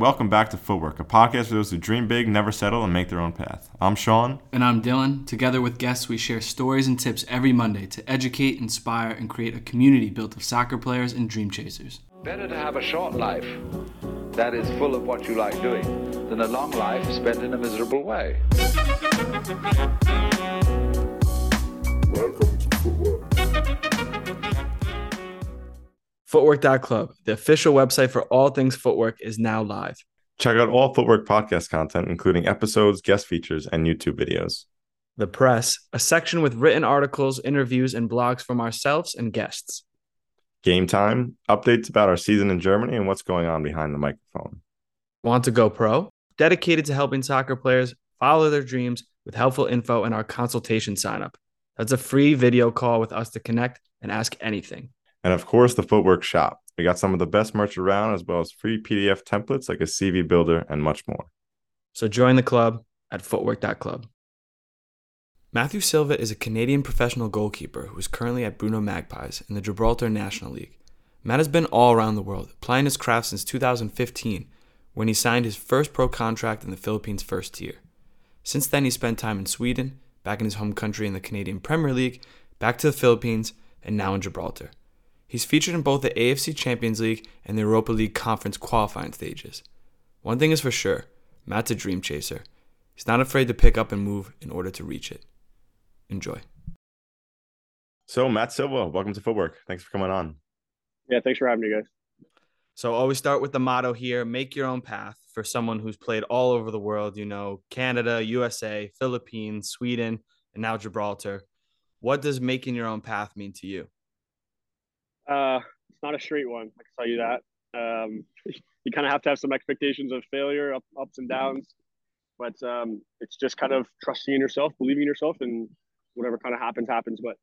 Welcome back to Footwork, a podcast for those who dream big, never settle, and make their own path. I'm Sean. And I'm Dylan. Together with guests, we share stories and tips every Monday to educate, inspire, and create a community built of soccer players and dream chasers. Better to have a short life that is full of what you like doing than a long life spent in a miserable way. Welcome to Footwork. Footwork.club, the official website for all things footwork, is now live. Check out all Footwork podcast content, including episodes, guest features, and YouTube videos. The press, a section with written articles, interviews, and blogs from ourselves and guests. Game time, updates about our season in Germany and what's going on behind the microphone. Want to go pro? Dedicated to helping soccer players follow their dreams with helpful info and our consultation sign up. That's a free video call with us to connect and ask anything. And of course, the Footwork shop. We got some of the best merch around, as well as free PDF templates like a CV builder and much more. So join the club at footwork.club. Matthew Silva is a Canadian professional goalkeeper who is currently at Bruno Magpies in the Gibraltar National League. Matt has been all around the world, applying his craft since 2015 when he signed his first pro contract in the Philippines first tier. Since then, he spent time in Sweden, back in his home country in the Canadian Premier League, back to the Philippines, and now in Gibraltar. He's featured in both the AFC Champions League and the Europa League conference qualifying stages. One thing is for sure Matt's a dream chaser. He's not afraid to pick up and move in order to reach it. Enjoy. So, Matt Silva, welcome to Footwork. Thanks for coming on. Yeah, thanks for having me, guys. So, always start with the motto here make your own path for someone who's played all over the world, you know, Canada, USA, Philippines, Sweden, and now Gibraltar. What does making your own path mean to you? Uh, it's not a straight one. I can tell you that. Um, you kind of have to have some expectations of failure, up, ups and downs, but um, it's just kind of trusting in yourself, believing in yourself, and whatever kind of happens, happens. But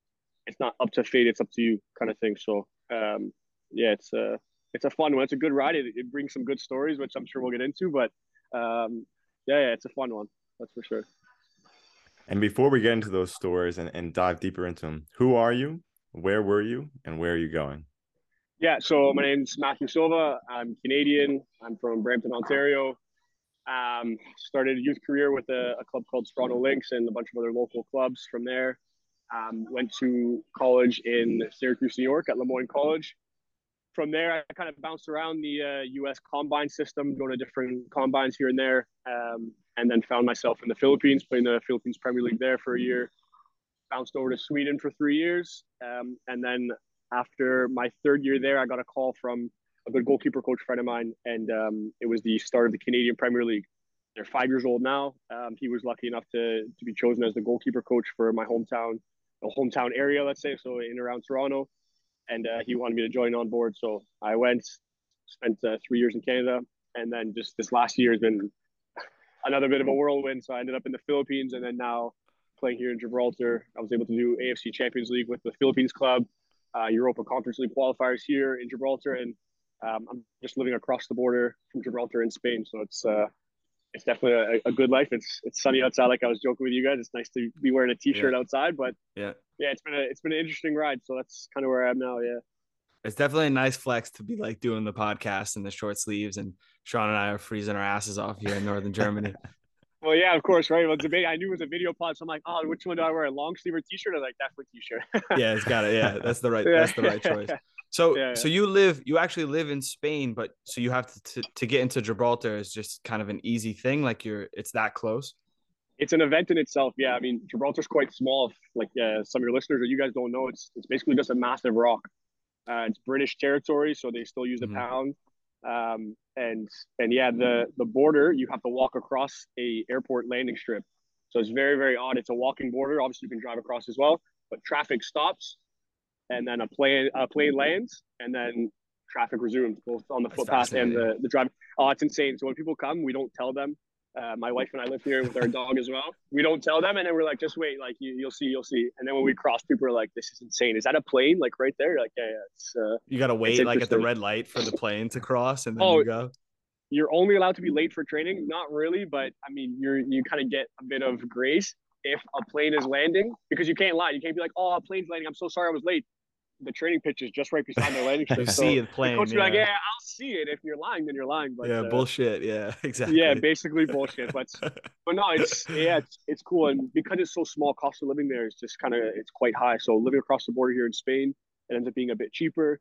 it's not up to fate; it's up to you, kind of thing. So, um, yeah, it's a it's a fun one. It's a good ride. It, it brings some good stories, which I'm sure we'll get into. But um, yeah, yeah, it's a fun one. That's for sure. And before we get into those stories and, and dive deeper into them, who are you? Where were you? And where are you going? Yeah, so my name's Matthew Silva. I'm Canadian. I'm from Brampton, Ontario. Um, started a youth career with a, a, club called Toronto Lynx and a bunch of other local clubs from there. Um, went to college in Syracuse, New York at Le Moyne College. From there, I kind of bounced around the uh, US combine system, going to different combines here and there, um, and then found myself in the Philippines, playing the Philippines Premier League there for a year. Bounced over to Sweden for three years. Um, and then after my third year there, I got a call from a good goalkeeper coach friend of mine, and um, it was the start of the Canadian Premier League. They're five years old now. Um, he was lucky enough to to be chosen as the goalkeeper coach for my hometown, the hometown area, let's say, so in around Toronto, and uh, he wanted me to join on board. So I went, spent uh, three years in Canada, and then just this last year has been another bit of a whirlwind. So I ended up in the Philippines, and then now playing here in Gibraltar. I was able to do AFC Champions League with the Philippines club, uh, Europa Conference League qualifiers here in Gibraltar, and um, I'm just living across the border from Gibraltar in Spain, so it's uh, it's definitely a, a, good life. It's it's sunny outside, like I was joking with you guys. It's nice to be wearing a t-shirt yeah. outside, but yeah, yeah, it's been a it's been an interesting ride. So that's kind of where I am now. Yeah, it's definitely a nice flex to be like doing the podcast in the short sleeves, and Sean and I are freezing our asses off here in northern Germany. Well, yeah, of course, right. Well, debate. I knew it was a video pod, so I'm like, oh, which one do I wear? A long sleeve or t-shirt? I was like, definitely t-shirt. yeah, it's got it. Yeah, that's the right. Yeah. That's the right choice. So, yeah, yeah. so you live, you actually live in Spain, but so you have to, to to get into Gibraltar is just kind of an easy thing. Like you're, it's that close. It's an event in itself. Yeah, I mean, Gibraltar's quite small. If, like uh, some of your listeners or you guys don't know, it's it's basically just a massive rock. Uh, it's British territory, so they still use the mm-hmm. pound. Um, and and yeah, the the border you have to walk across a airport landing strip, so it's very very odd. It's a walking border. Obviously, you can drive across as well, but traffic stops, and then a plane a plane lands, and then traffic resumes both on the footpath and the the drive. Oh, it's insane. So when people come, we don't tell them uh, my wife and I live here with our dog as well. We don't tell them, and then we're like, just wait, like you, will see, you'll see. And then when we cross, people are like, "This is insane. Is that a plane? Like right there? Like, yeah, yeah it's." Uh, you gotta wait like at the red light for the plane to cross, and then oh, you go. You're only allowed to be late for training. Not really, but I mean, you're you kind of get a bit of grace if a plane is landing because you can't lie. You can't be like, "Oh, a plane's landing. I'm so sorry I was late." The training pitch is just right beside their landing strip. You so see it the playing. coach be like, yeah. "Yeah, I'll see it. If you're lying, then you're lying." But yeah, uh, bullshit. Yeah, exactly. yeah, basically bullshit. But but no, it's yeah, it's, it's cool, and because it's so small, cost of living there is just kind of it's quite high. So living across the border here in Spain, it ends up being a bit cheaper.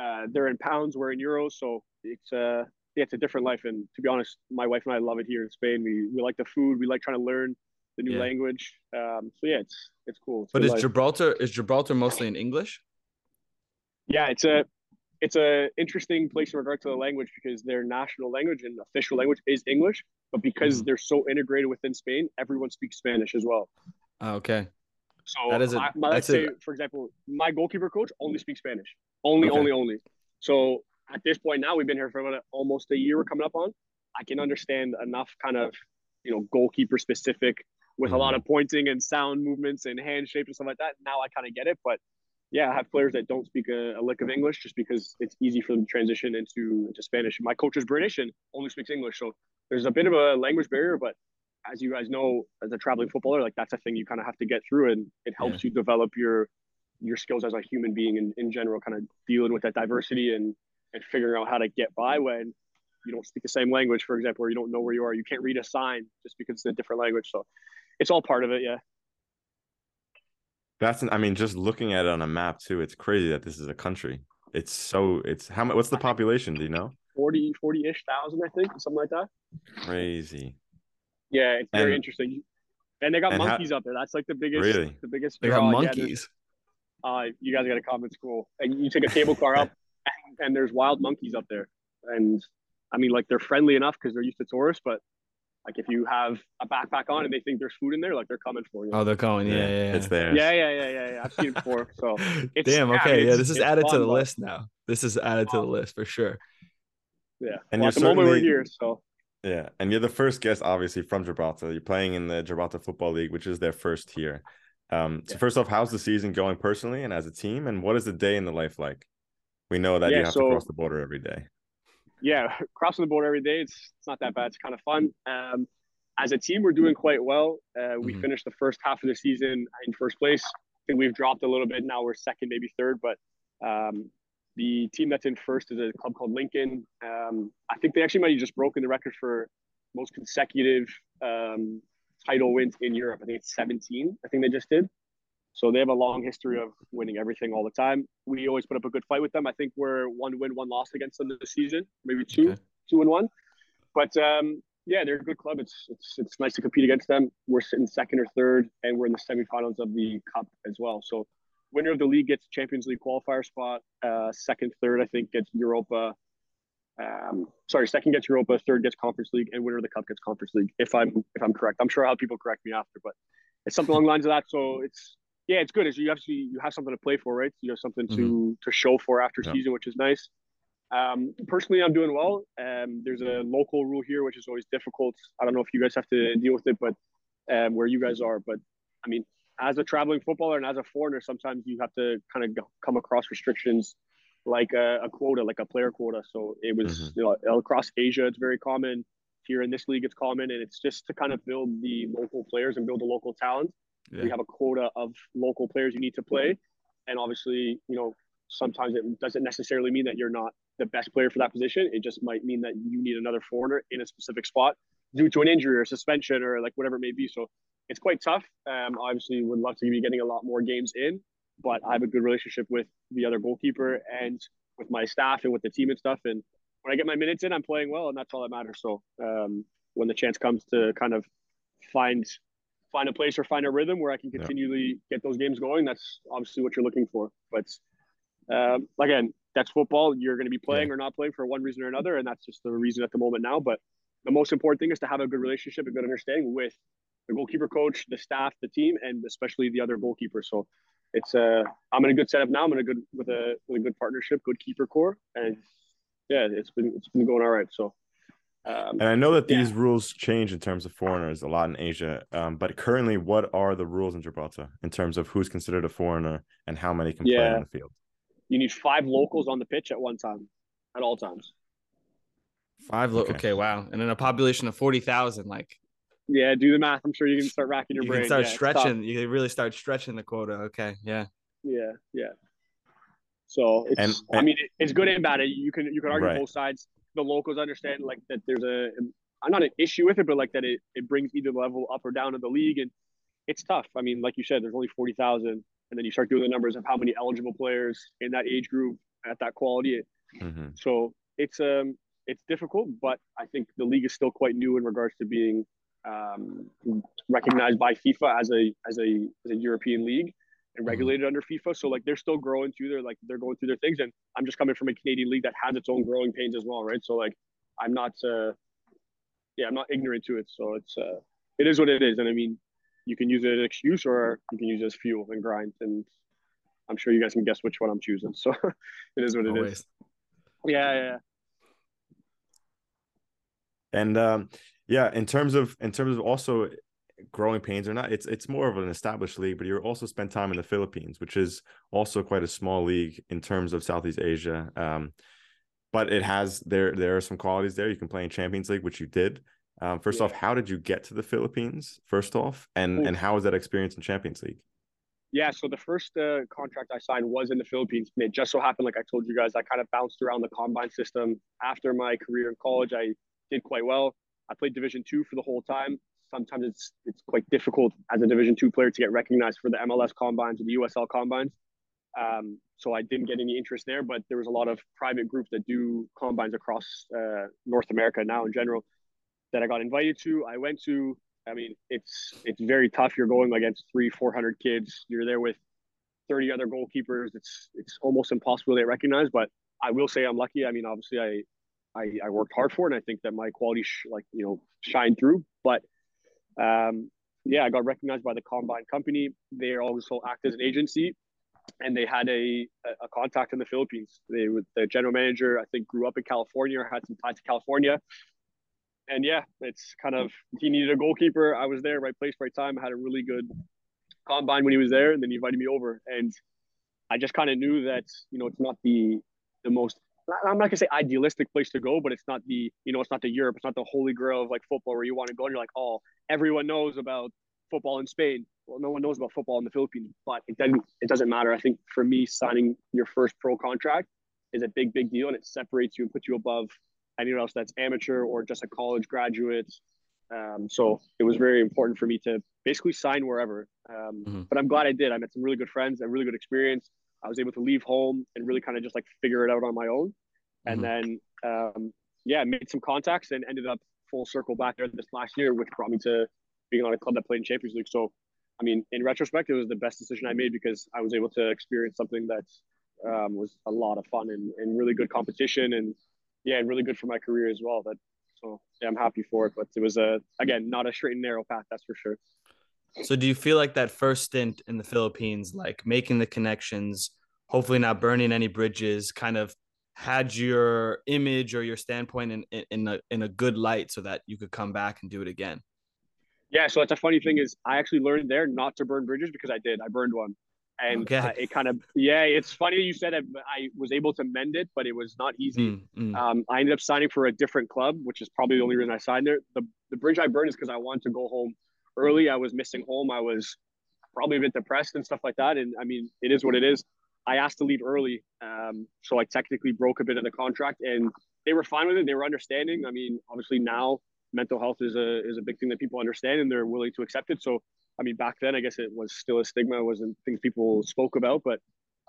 Uh, they're in pounds, we're in euros, so it's uh yeah, it's a different life. And to be honest, my wife and I love it here in Spain. We we like the food, we like trying to learn the new Yeah. language. Um, so yeah, it's it's cool. It's But is life. Gibraltar is Gibraltar mostly in English? Yeah, it's a it's a interesting place in regard to the language because their national language and official language is English, but because Mhm. they're so integrated within Spain, everyone speaks Spanish as well. Oh, okay. So That is a- I, my- let's that's a- say, for example, my goalkeeper coach only speaks Spanish. Only, Okay. only, only. So at this point now, we've been here for about almost a year. We're coming up on. I can understand enough kind of, you know, goalkeeper specific with a lot Mm-hmm. of pointing and sound movements and hand shapes and stuff like that. Now I kind of get it, but yeah, I have players that don't speak a, a lick of English just because it's easy for them to transition into into Spanish. My coach is British and only speaks English, so there's a bit of a language barrier, but as you guys know, as a traveling footballer, like that's a thing you kind of have to get through, and it helps you develop your your skills as a human being in, in general, kind of dealing with that diversity and and figuring out how to get by when you don't speak the same language, for example, or you don't know where you are, you can't read a sign just because it's a different language. So it's all part of it, yeah. That's, I mean, just looking at it on a map too, it's crazy that this is a country. It's so, it's how much, what's the population? Do you know? 40 40-ish thousand, I think, something like that. Crazy. Yeah, it's very And- interesting. And they got and how- monkeys up there. That's like the biggest, Really? the biggest. They got draw. Yeah, monkeys. uh, you guys got to come. It's cool. And you take a cable car up, and, and there's wild monkeys up there. And I mean, like they're friendly enough because they're used to tourists, but like if you have a backpack on and they think there's food in there, like they're coming for you. Oh, they're coming. Yeah, yeah, yeah. It's there. yeah, yeah, yeah, yeah, yeah. I've seen it before. So it's- Damn. Okay. mean, yeah, this is it's added to the but- list now. This is added to the list for sure. yeah. And well, you're at the moment we're here, so Yeah, and you're the first guest, obviously, from Gibraltar. You're playing in the Gibraltar Football League, which is their first tier. Um, so Yeah. first off, how's the season going personally and as a team, and what is the day in the life like? We know that Yeah, you have so- to cross the border every day. Yeah, crossing the border every day, it's it's not that bad. It's kind of fun. Um, as a team, we're doing quite well. Uh, we Mhm. finished the first half of the season in first place. I think we've dropped a little bit now. We're second, maybe third, but um, the team that's in first is a club called Lincoln. Um, I think they actually might have just broken the record for most consecutive um, title wins in Europe. I think it's 17. I think they just did. So they have a long history of winning everything all the time. We always put up a good fight with them. I think we're one win, one loss against them this season, maybe two, Okay. two and one. But um, yeah, they're a good club. It's it's it's nice to compete against them. We're sitting second or third, and we're in the semifinals of the cup as well. So winner of the league gets Champions League qualifier spot. Uh, second, third, I think gets Europa. Um, sorry, second gets Europa, third gets Conference League, and winner of the cup gets Conference League. If I'm if I'm correct, I'm sure I'll have people correct me after, but it's something along the lines of that. So it's yeah, it's good. Is you actually you have something to play for, right? You have something to to show for after Yeah. season, which is nice. Um, personally, I'm doing well. Um, there's a local rule here, which is always difficult. I don't know if you guys have to deal with it, but um, where you guys are, but I mean, as a traveling footballer and as a foreigner, sometimes you have to kind of go, come across restrictions like a, a quota, like a player quota. So it was, Mhm. you know, across Asia, it's very common. Here in this league, it's common, and it's just to kind of build the local players and build the local talent. We have a quota of local players you need to play, and obviously, you know, sometimes it doesn't necessarily mean that you're not the best player for that position. It just might mean that you need another foreigner in a specific spot due to an injury or suspension or like whatever it may be. So it's quite tough. Um, obviously, would love to be getting a lot more games in, but I have a good relationship with the other goalkeeper and with my staff and with the team and stuff. And when I get my minutes in, I'm playing well, and that's all that matters. So um, when the chance comes to kind of find find a place or find a rhythm where I can Yeah. continually get those games going, that's obviously what you're looking for. But um, again, that's football. You're going to be playing or not playing for one reason or another, and that's just the reason at the moment now. But the most important thing is to have a good relationship, a good understanding with the goalkeeper coach, the staff, the team, and especially the other goalkeeper. So it's uh, I'm in a good setup now. I'm in a good with a with a good partnership, good keeper core, and yeah, it's been it's been going all right. So. Um, And I know that Yeah. these rules change in terms of foreigners a lot in Asia. Um, but currently, what are the rules in Gibraltar in terms of who's considered a foreigner and how many can play Yeah. on the field? you need five locals on the pitch at one time, at all times. Five. Lo- Okay. okay. Wow. And in a population of forty thousand, like Yeah, do the math. I'm sure you can start racking your you brain. can start Yeah, stretching. You can really start stretching the quota. Okay. Yeah. Yeah, yeah. So it's, And- I mean, it, it's good and bad. You can you can argue Right. both sides. The locals understand like that there's a I'm not an issue with it, but like that it, it brings either level up or down in the league, and it's tough. I mean, like you said, there's only forty thousand, and then you start doing the numbers of how many eligible players in that age group at that quality. Mhm. So it's um it's difficult, but I think the league is still quite new in regards to being um, recognized by FIFA as a as a as a European league and regulated under FIFA. So like they're still growing through their like they're going through their things, and I'm just coming from a Canadian league that has its own growing pains as well, right? So like I'm not uh yeah I'm not ignorant to it. So it's uh it is what it is, and I mean you can use it as an excuse or you can use it as fuel and grind and. I'm sure you guys can guess which one I'm choosing. So it is what it is. Always. Yeah, yeah, yeah. And um, yeah, in terms of in terms of also growing pains or not, it's it's more of an established league, but you also spent time in the Philippines, which is also quite a small league in terms of Southeast Asia. Um, but it has there there are some qualities there. You can play in Champions League, which you did. Um, first Yeah. off, how did you get to the Philippines? First off, and Oof. and how was that experience in Champions League? Yeah, so the first uh, contract I signed was in the Philippines. And it just so happened, like I told you guys, I kind of bounced around the combine system. After my career in college, I did quite well. I played Division two for the whole time. Sometimes it's it's quite difficult as a Division two player to get recognized for the MLS combines or the USL combines. Um, so I didn't get any interest there, but there was a lot of private groups that do combines across uh, North America now in general that I got invited to. I went to. I mean, it's it's very tough. You're going against three, four hundred kids. You're there with thirty other goalkeepers. It's it's almost impossible to get recognized. But I will say I'm lucky. I mean, obviously I I, I worked hard for it, and I think that my quality sh- like you know shine through. But um, yeah, I got recognized by the Combine company. They also act as an agency, and they had a a contact in the Philippines. They would the general manager I think grew up in California or had some ties to California. And yeah, it's kind of he needed a goalkeeper. I was there, right place, right time. I had a really good combine when he was there, and then he invited me over. And I just kind of knew that you know it's not the the most I'm not gonna say idealistic place to go, but it's not the you know it's not the Europe, it's not the holy grail of like football where you want to go and you're like, oh, everyone knows about football in Spain. Well, no one knows about football in the Philippines, but it doesn't it doesn't matter. I think for me, signing your first pro contract is a big big deal, and it separates you and puts you above anyone else that's amateur or just a college graduate. Um, so it was very important for me to basically sign wherever. Um, Mhm. But I'm glad I did. I met some really good friends, a really good experience. I was able to leave home and really kind of just like figure it out on my own. And Mhm. then, um, yeah, made some contacts and ended up full circle back there this last year, which brought me to being on a club that played in Champions League. So, I mean, in retrospect, it was the best decision I made because I was able to experience something that um, was a lot of fun and, and really good competition and yeah, and really good for my career as well. That so yeah, I'm happy for it. But it was a again not a straight and narrow path, that's for sure. So do you feel like that first stint in the Philippines, like making the connections, hopefully not burning any bridges, kind of had your image or your standpoint in in, in a in a good light so that you could come back and do it again? Yeah, so that's a funny thing is I actually learned there not to burn bridges because I did. I burned one, and Okay. uh, it kind of yeah. It's funny you said it. I was able to mend it, but it was not easy. Mm, mm. Um, I ended up signing for a different club, which is probably the only reason I signed there. The the bridge I burned is because I wanted to go home early. I was missing home. I was probably a bit depressed and stuff like that. And I mean, it is what it is. I asked to leave early, um, so I technically broke a bit of the contract, and they were fine with it. They were understanding. I mean, obviously now mental health is a is a big thing that people understand, and they're willing to accept it. So, I mean, back then, I guess it was still a stigma. It wasn't things people spoke about, but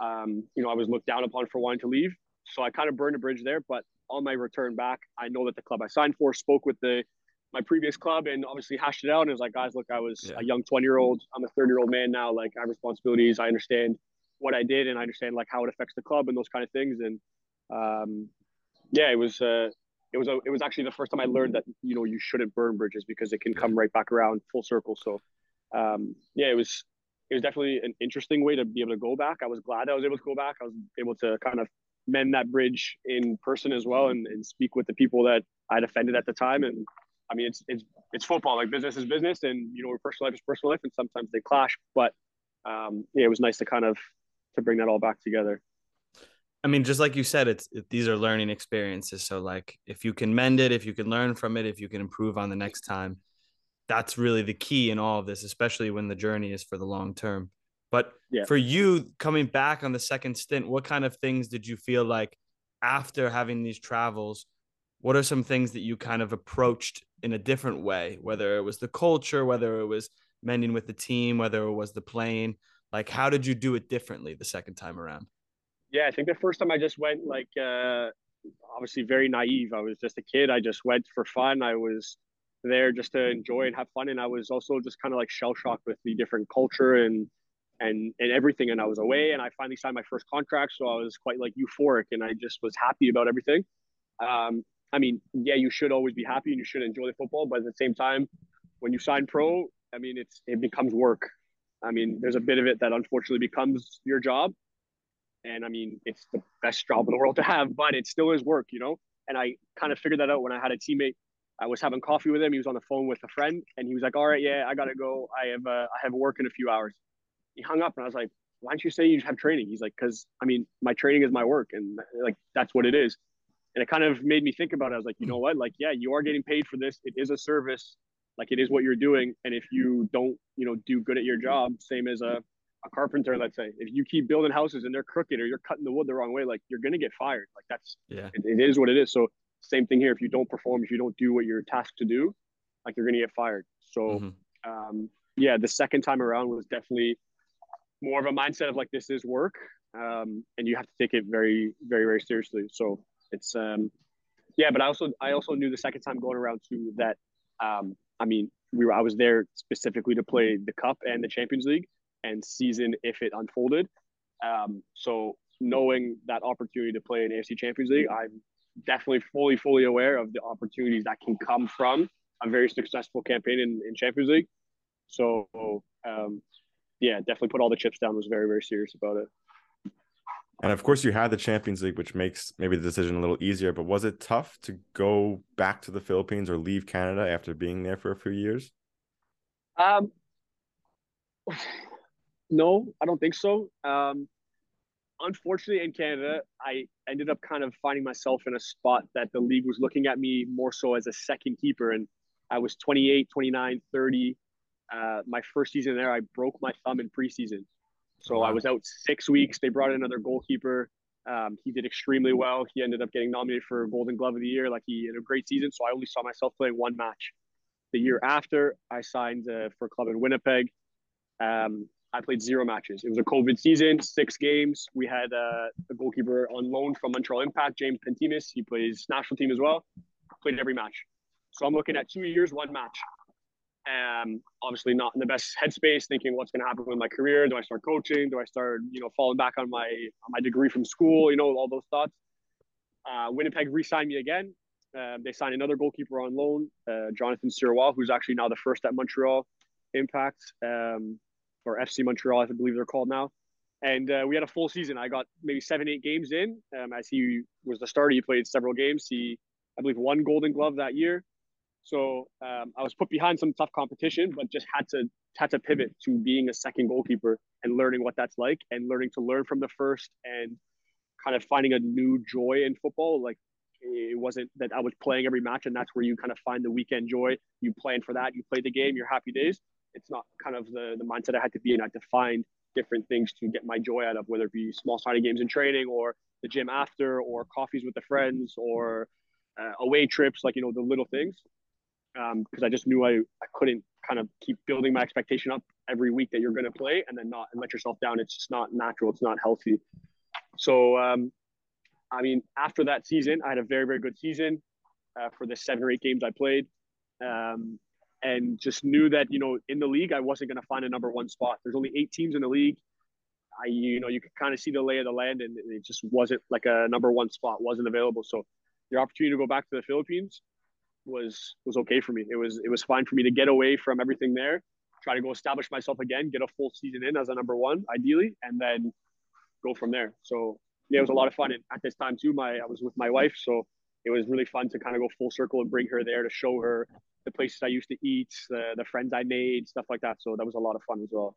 um, you know, I was looked down upon for wanting to leave. So I kind of burned a bridge there. But on my return back, I know that the club I signed for spoke with the my previous club and obviously hashed it out and it was like, guys, look, I was Yeah. a young 20 year old. I'm a 30 year old man now. Like I have responsibilities. I understand what I did and I understand like how it affects the club and those kind of things. And um, yeah, it was uh, it was a, it was actually the first time I learned that you know you shouldn't burn bridges because it can come right back around full circle. So um, yeah, it was it was definitely an interesting way to be able to go back. I was glad I was able to go back. I was able to kind of mend that bridge in person as well and, and speak with the people that I'd offended at the time. And I mean, it's it's it's football. Like business is business, and you know, personal life is personal life, and sometimes they clash. But um, yeah, it was nice to kind of to bring that all back together. I mean, just like you said, it's it, these are learning experiences. So like, if you can mend it, if you can learn from it, if you can improve on the next time, that's really the key in all of this, especially when the journey is for the long term. But Yeah. for you coming back on the second stint, what kind of things did you feel like after having these travels? What are some things that you kind of approached in a different way, whether it was the culture, whether it was mending with the team, whether it was the plane? Like, how did you do it differently the second time around? Yeah, I think the first time I just went like uh obviously very naive. I was just a kid. I just went for fun. I was there just to enjoy and have fun. And I was also just kind of like shell shocked with the different culture and and and everything. And I was away and I finally signed my first contract. So I was quite like euphoric and I just was happy about everything. Um, I mean, yeah, you should always be happy and you should enjoy the football, but at the same time, when you sign pro, I mean, it's it becomes work. I mean, there's a bit of it that unfortunately becomes your job. And I mean, it's the best job in the world to have, but it still is work, you know? And I kind of figured that out when I had a teammate. I was having coffee with him. He was on the phone with a friend and he was like, all right, yeah, I got to go. I have, uh, I have work in a few hours. He hung up and I was like, why don't you say you have training? He's like, cause I mean, my training is my work and like, that's what it is. And it kind of made me think about it. I was like, you know what? Like, yeah, you are getting paid for this. It is a service. Like it is what you're doing. And if you don't, you know, do good at your job, same as a, a carpenter, let's say, if you keep building houses and they're crooked or you're cutting the wood the wrong way, like you're gonna get fired. Like that's Yeah. it, it is what it is. So same thing here. If you don't perform, if you don't do what you're tasked to do, like you're gonna get fired. So Mhm. um, yeah, the second time around was definitely more of a mindset of like this is work, um, and you have to take it very, very, very seriously. So it's um, yeah, but I also I also knew the second time going around too that um, I mean we were I was there specifically to play the cup and the Champions League and season if it unfolded. Um, so knowing that opportunity to play in AFC Champions League, I'm definitely fully fully aware of the opportunities that can come from a very successful campaign in, in Champions League. So um, yeah, definitely put all the chips down. Was very very serious about it. And of course, you had the Champions League, which makes maybe the decision a little easier. But was it tough to go back to the Philippines or leave Canada after being there for a few years? Um, no, I don't think so. Um, unfortunately, in Canada, I ended up kind of finding myself in a spot that the league was looking at me more so as a second keeper. And I was 28, 29, 30. Uh, my first season there, I broke my thumb in preseason. So I was out six weeks. They brought in another goalkeeper. Um, he did extremely well. He ended up getting nominated for Golden Glove of the Year. Like he had a great season. So I only saw myself playing one match. The year after, I signed uh, for a club in Winnipeg. Um, I played zero matches. It was a COVID season, six games. We had uh, a goalkeeper on loan from Montreal Impact, James Pantemis. He plays national team as well. Played every match. So I'm looking at two years, one match. Um, obviously not in the best headspace, thinking what's going to happen with my career. Do I start coaching? Do I start, you know, falling back on my on my degree from school? You know, all those thoughts. Uh, Winnipeg re-signed me again. Uh, they signed another goalkeeper on loan, uh, Jonathan Sirois, who's actually now the first at Montreal Impact um, or FC Montreal, I believe they're called now. And uh, we had a full season. I got maybe seven, eight games in. Um, as he was the starter, he played several games. He, I believe, won Golden Glove that year. So um, I was put behind some tough competition, but just had to had to pivot to being a second goalkeeper and learning what that's like, and learning to learn from the first, and kind of finding a new joy in football. Like it wasn't that I was playing every match, and that's where you kind of find the weekend joy. You plan for that, you play the game, your happy days. It's not kind of the the mindset I had to be in. I had to find different things to get my joy out of, whether it be small sided games in training or the gym after, or coffees with the friends, or uh, away trips, like you know the little things. Because I just knew I, I couldn't kind of keep building my expectation up every week that you're going to play and then not and let yourself down. It's just not natural. It's not healthy. So, um, I mean, after that season, I had a very, very good season uh, for the seven or eight games I played. Um, and just knew that, you know, in the league, I wasn't going to find a number one spot. There's only eight teams in the league. I, you know, you could kind of see the lay of the land and it just wasn't like a number one spot wasn't available. So the opportunity to go back to the Philippines was, was okay for me. It was, it was fine for me to get away from everything there, try to go establish myself again, get a full season in as a number one, ideally, and then go from there. So yeah, it was a lot of fun. And at this time too, my I was with my wife, so it was really fun to kind of go full circle and bring her there to show her the places I used to eat, the the friends I made, stuff like that. So that was a lot of fun as well.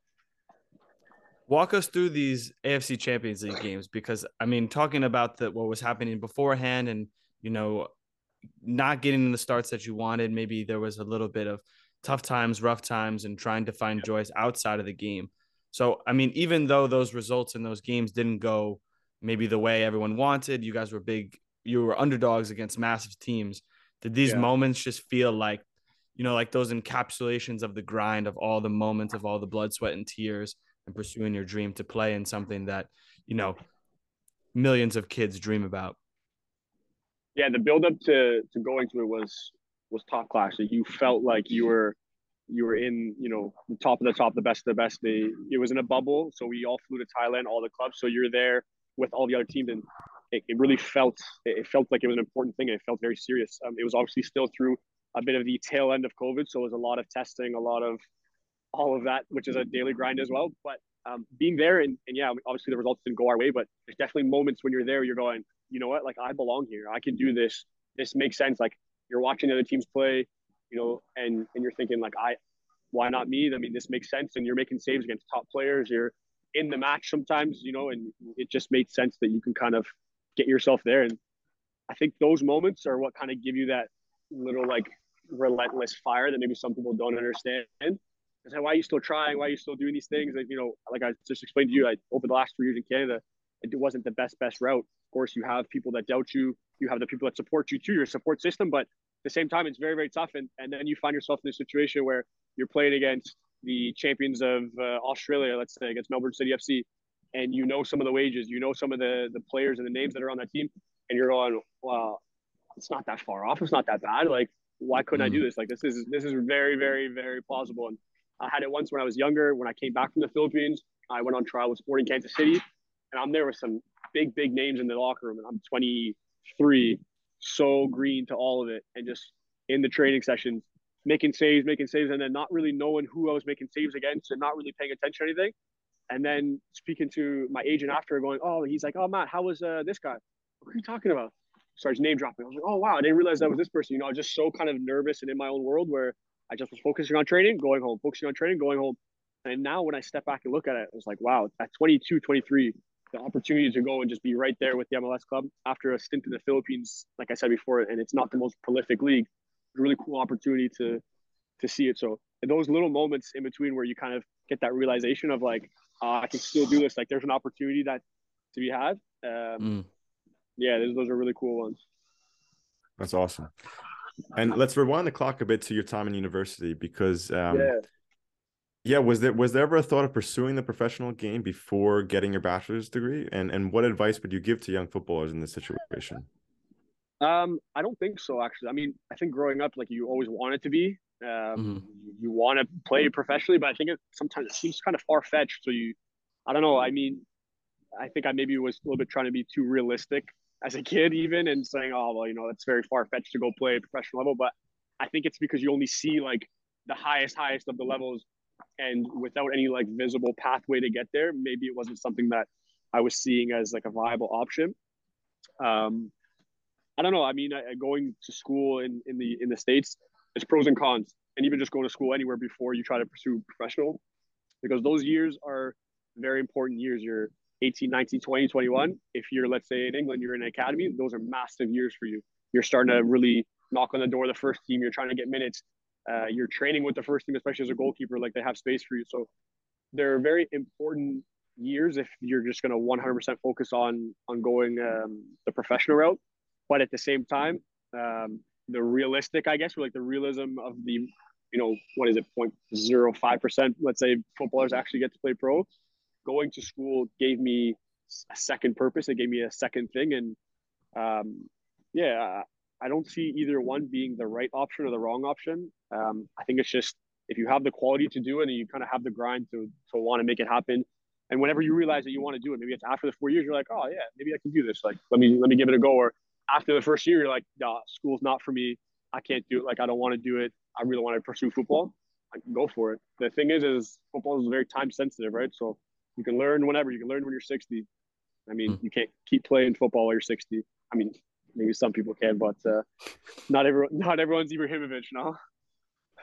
Walk us through these AFC Champions League games because I mean, talking about the what was happening beforehand, and you know, not getting the starts that you wanted. Maybe there was a little bit of tough times, rough times, and trying to find joys outside of the game. So, I mean, even though those results in those games didn't go maybe the way everyone wanted, you guys were big, you were underdogs against massive teams. Did these yeah. moments just feel like, you know, like those encapsulations of the grind of all the moments of all the blood, sweat, and tears and pursuing your dream to play in something that, you know, millions of kids dream about? Yeah, the build up to to going to it was was top class. You felt like you were you were in, you know, the top of the top, the best of the best. They it was in a bubble, so we all flew to Thailand, all the clubs. So you're there with all the other teams, and it, it really felt it felt like it was an important thing. And it felt very serious. Um, it was obviously still through a bit of the tail end of COVID, so it was a lot of testing, a lot of all of that, which is a daily grind as well. But um, being there and, and yeah, obviously the results didn't go our way, but there's definitely moments when you're there, you're going, you know what, like I belong here. I can do this. This makes sense. Like you're watching the other teams play, you know, and and you're thinking like I, why not me? I mean, this makes sense. And you're making saves against top players. You're in the match sometimes, you know, and it just made sense that you can kind of get yourself there. And I think those moments are what kind of give you that little like relentless fire that maybe some people don't understand. It's like, why are you still trying? Why are you still doing these things? Like, you know, like I just explained to you, I over the last three years in Canada, it wasn't the best best route. Of course, you have people that doubt you. You have the people that support you too, your support system. But at the same time, it's very very tough. And and then you find yourself in a situation where you're playing against the champions of uh, Australia, let's say against Melbourne City FC, and you know some of the wages, you know some of the the players and the names that are on that team, and you're going, well, it's not that far off. It's not that bad. Like, why couldn't mm. I do mm. this? Like, this is this is very very very plausible. And I had it once when I was younger. When I came back from the Philippines, I went on trial with Sporting Kansas City, and I'm there with some big, big names in the locker room. And I'm 23, so green to all of it, and just in the training sessions, making saves, making saves, and then not really knowing who I was making saves against, and not really paying attention to anything. And then speaking to my agent after, going, "Oh, he's like, oh Matt, how was uh, this guy? What are you talking about?" Starts name dropping. I was like, "Oh wow, I didn't realize that was this person." You know, I was just so kind of nervous and in my own world where I just was focusing on training, going home, focusing on training, going home. And now when I step back and look at it, it was like, wow, at 22, 23, the opportunity to go and just be right there with the MLS club after a stint in the Philippines, like I said before, and it's not the most prolific league. A really cool opportunity to to see it. So those little moments in between where you kind of get that realization of like, uh, I can still do this. Like there's an opportunity that to be had. Um, mm. Yeah, those, those are really cool ones. That's awesome. And let's rewind the clock a bit to your time in university because um, yeah. yeah, was there was there ever a thought of pursuing the professional game before getting your bachelor's degree? And and what advice would you give to young footballers in this situation? Um, I don't think so. Actually, I mean, I think growing up, like you always wanted to be. Um, mm-hmm. You want to play professionally, but I think it sometimes it seems kind of far fetched. So you, I don't know. I mean, I think I maybe was a little bit trying to be too realistic as a kid even and saying, oh well, you know, that's very far fetched to go play professional level. But I think it's because you only see like the highest, highest of the levels, and without any like visible pathway to get there, maybe it wasn't something that I was seeing as like a viable option. Um, I don't know. I mean, I, going to school in, in the in the states, there's pros and cons, and even just going to school anywhere before you try to pursue professional, because those years are very important years. You're 18, 19, 20, 21. If you're, let's say, in England, you're in an academy, those are massive years for you. You're starting to really knock on the door of the first team. You're trying to get minutes. Uh, you're training with the first team, especially as a goalkeeper. Like they have space for you. So they're very important years if you're just going to 100% focus on on going um, the professional route. But at the same time, um, the realistic, I guess, like the realism of the, you know, what is it, 0.05%, let's say footballers actually get to play pro going to school gave me a second purpose. It gave me a second thing. And um, yeah, I don't see either one being the right option or the wrong option. Um, I think it's just if you have the quality to do it and you kind of have the grind to, to want to make it happen. And whenever you realize that you want to do it, maybe it's after the four years, you're like, oh yeah, maybe I can do this. Like, let me, let me give it a go. Or after the first year, you're like, nah, school's not for me. I can't do it. Like, I don't want to do it. I really want to pursue football. I can go for it. The thing is, is football is very time sensitive, right? So you can learn whenever. You can learn when you're 60. I mean, mm. you can't keep playing football while you're 60. I mean, maybe some people can, but uh, not everyone. Not everyone's Ibrahimovic, no.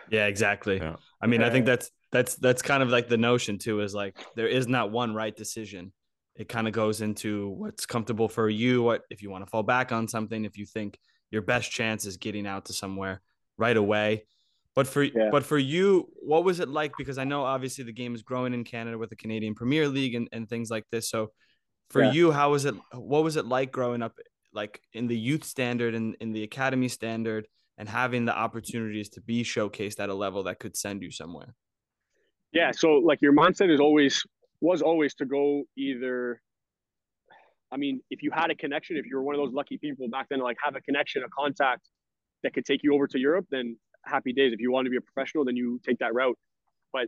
Yeah, exactly. Yeah. I mean, I think that's that's that's kind of like the notion too. Is like there is not one right decision. It kind of goes into what's comfortable for you. What if you want to fall back on something? If you think your best chance is getting out to somewhere right away. But for yeah. but for you, what was it like? Because I know obviously the game is growing in Canada with the Canadian Premier League and, and things like this. So for yeah. you, how was it what was it like growing up like in the youth standard and in the academy standard and having the opportunities to be showcased at a level that could send you somewhere? Yeah. So like your mindset is always was always to go either I mean, if you had a connection, if you were one of those lucky people back then, like have a connection, a contact that could take you over to Europe, then happy days. If you want to be a professional, then you take that route. But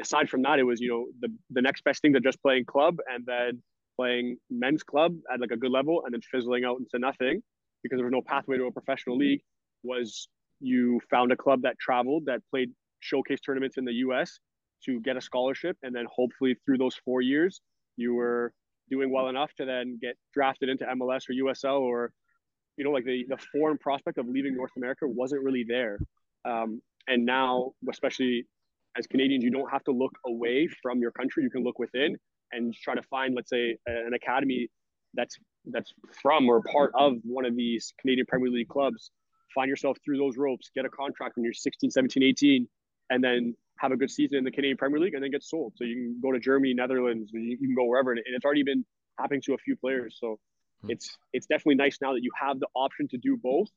aside from that, it was you know the the next best thing to just playing club and then playing men's club at like a good level and then fizzling out into nothing because there was no pathway to a professional league. Was you found a club that traveled that played showcase tournaments in the U.S. to get a scholarship, and then hopefully through those four years you were doing well enough to then get drafted into MLS or USL or you know, like the the foreign prospect of leaving North America wasn't really there. Um, and now, especially as Canadians, you don't have to look away from your country. You can look within and try to find, let's say, an academy that's that's from or part of one of these Canadian Premier League clubs. Find yourself through those ropes, get a contract when you're 16, 17, 18, and then have a good season in the Canadian Premier League and then get sold. So you can go to Germany, Netherlands, you can go wherever. And it's already been happening to a few players. So. It's it's definitely nice now that you have the option to do both.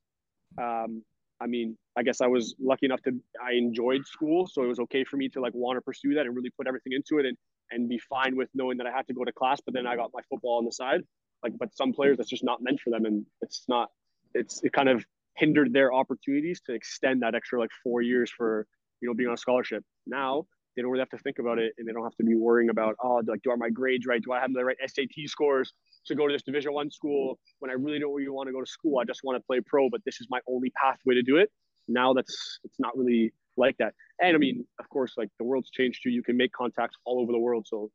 Um, I mean, I guess I was lucky enough to I enjoyed school, so it was okay for me to like want to pursue that and really put everything into it and and be fine with knowing that I had to go to class, but then I got my football on the side. Like, but some players that's just not meant for them, and it's not. It's it kind of hindered their opportunities to extend that extra like four years for you know being on a scholarship. Now they don't really have to think about it, and they don't have to be worrying about oh like do I my grades right? Do I have the right SAT scores? to go to this division one school when I really don't really want to go to school. I just want to play pro, but this is my only pathway to do it. Now that's it's not really like that. And I mean, of course, like the world's changed too. You can make contacts all over the world. So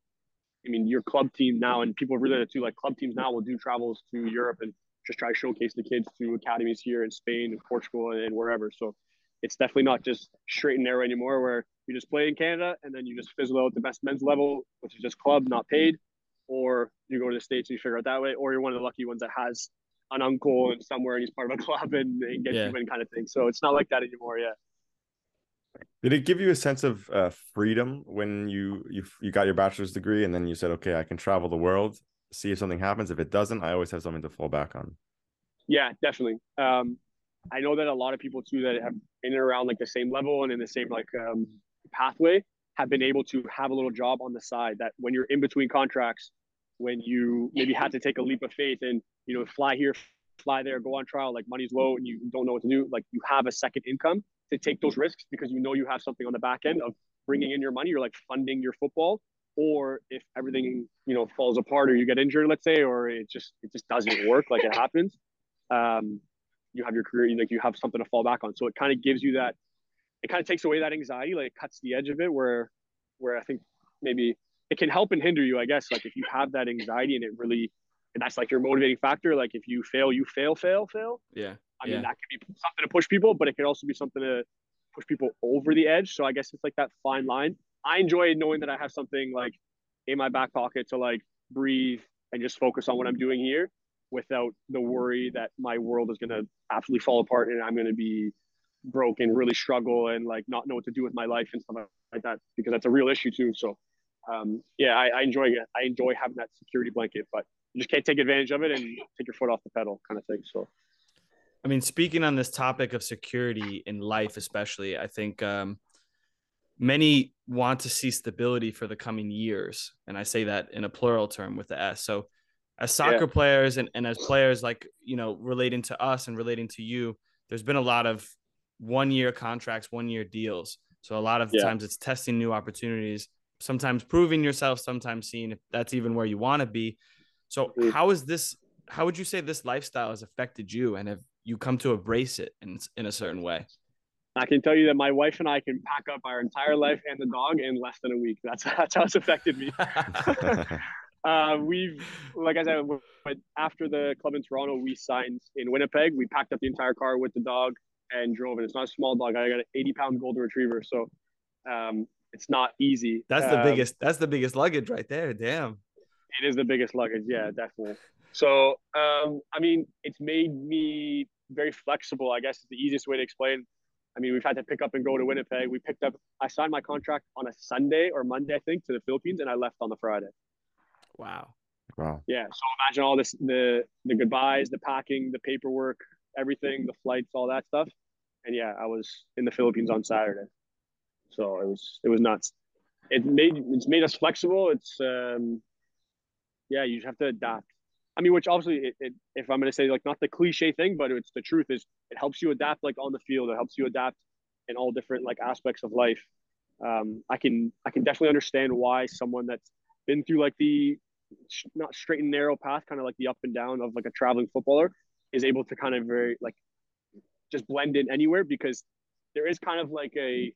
I mean, your club team now, and people really too, like club teams now will do travels to Europe and just try to showcase the kids to academies here in Spain and Portugal and wherever. So it's definitely not just straight and narrow anymore where you just play in Canada and then you just fizzle out at the best men's level, which is just club, not paid or you go to the states and you figure out that way, or you're one of the lucky ones that has an uncle and somewhere and he's part of a club and, and gets yeah. you in kind of thing. So it's not like that anymore. Yeah. Did it give you a sense of uh, freedom when you you you got your bachelor's degree and then you said, okay, I can travel the world, see if something happens. If it doesn't, I always have something to fall back on. Yeah, definitely. Um, I know that a lot of people too that have in and around like the same level and in the same like um, pathway have been able to have a little job on the side that when you're in between contracts when you maybe had to take a leap of faith and you know fly here fly there go on trial like money's low and you don't know what to do like you have a second income to take those risks because you know you have something on the back end of bringing in your money you're like funding your football. Or if everything you know falls apart or you get injured let's say or it just it just doesn't work like it happens um you have your career like you have something to fall back on so it kind of gives you that it kind of takes away that anxiety like it cuts the edge of it where where i think maybe it can help and hinder you, I guess. Like if you have that anxiety and it really, and that's like your motivating factor. Like if you fail, you fail, fail, fail. Yeah. I yeah. mean, that can be something to push people, but it can also be something to push people over the edge. So I guess it's like that fine line. I enjoy knowing that I have something like in my back pocket to like breathe and just focus on what I'm doing here without the worry that my world is going to absolutely fall apart and I'm going to be broke and really struggle and like not know what to do with my life and stuff like that because that's a real issue too. So um, yeah, I, I enjoy it. I enjoy having that security blanket, but you just can't take advantage of it and take your foot off the pedal, kind of thing. So, I mean, speaking on this topic of security in life, especially, I think um, many want to see stability for the coming years, and I say that in a plural term with the S. So, as soccer yeah. players and, and as players, like you know, relating to us and relating to you, there's been a lot of one year contracts, one year deals. So a lot of yeah. times it's testing new opportunities sometimes proving yourself, sometimes seeing if that's even where you want to be. So mm-hmm. how is this? How would you say this lifestyle has affected you, and have you come to embrace it in in a certain way? I can tell you that my wife and I can pack up our entire life and the dog in less than a week. That's that's how it's affected me. uh, we've, like I said, after the club in Toronto, we signed in Winnipeg. We packed up the entire car with the dog and drove it. It's not a small dog. I got an 80 pound golden retriever. So um, it's not easy. That's the um, biggest. That's the biggest luggage right there. Damn. It is the biggest luggage. Yeah, definitely. So, um, I mean, it's made me very flexible. I guess is the easiest way to explain. I mean, we've had to pick up and go to Winnipeg. We picked up. I signed my contract on a Sunday or Monday, I think, to the Philippines, and I left on the Friday. Wow. Wow. Yeah. So imagine all this the the goodbyes, the packing, the paperwork, everything, the flights, all that stuff. And yeah, I was in the Philippines on Saturday. So it was it was nuts. It made it's made us flexible. It's um yeah, you just have to adapt. I mean, which obviously, it, it, if I'm going to say like not the cliche thing, but it's the truth is it helps you adapt like on the field. It helps you adapt in all different like aspects of life. Um, I can I can definitely understand why someone that's been through like the not straight and narrow path, kind of like the up and down of like a traveling footballer, is able to kind of very like just blend in anywhere because there is kind of like a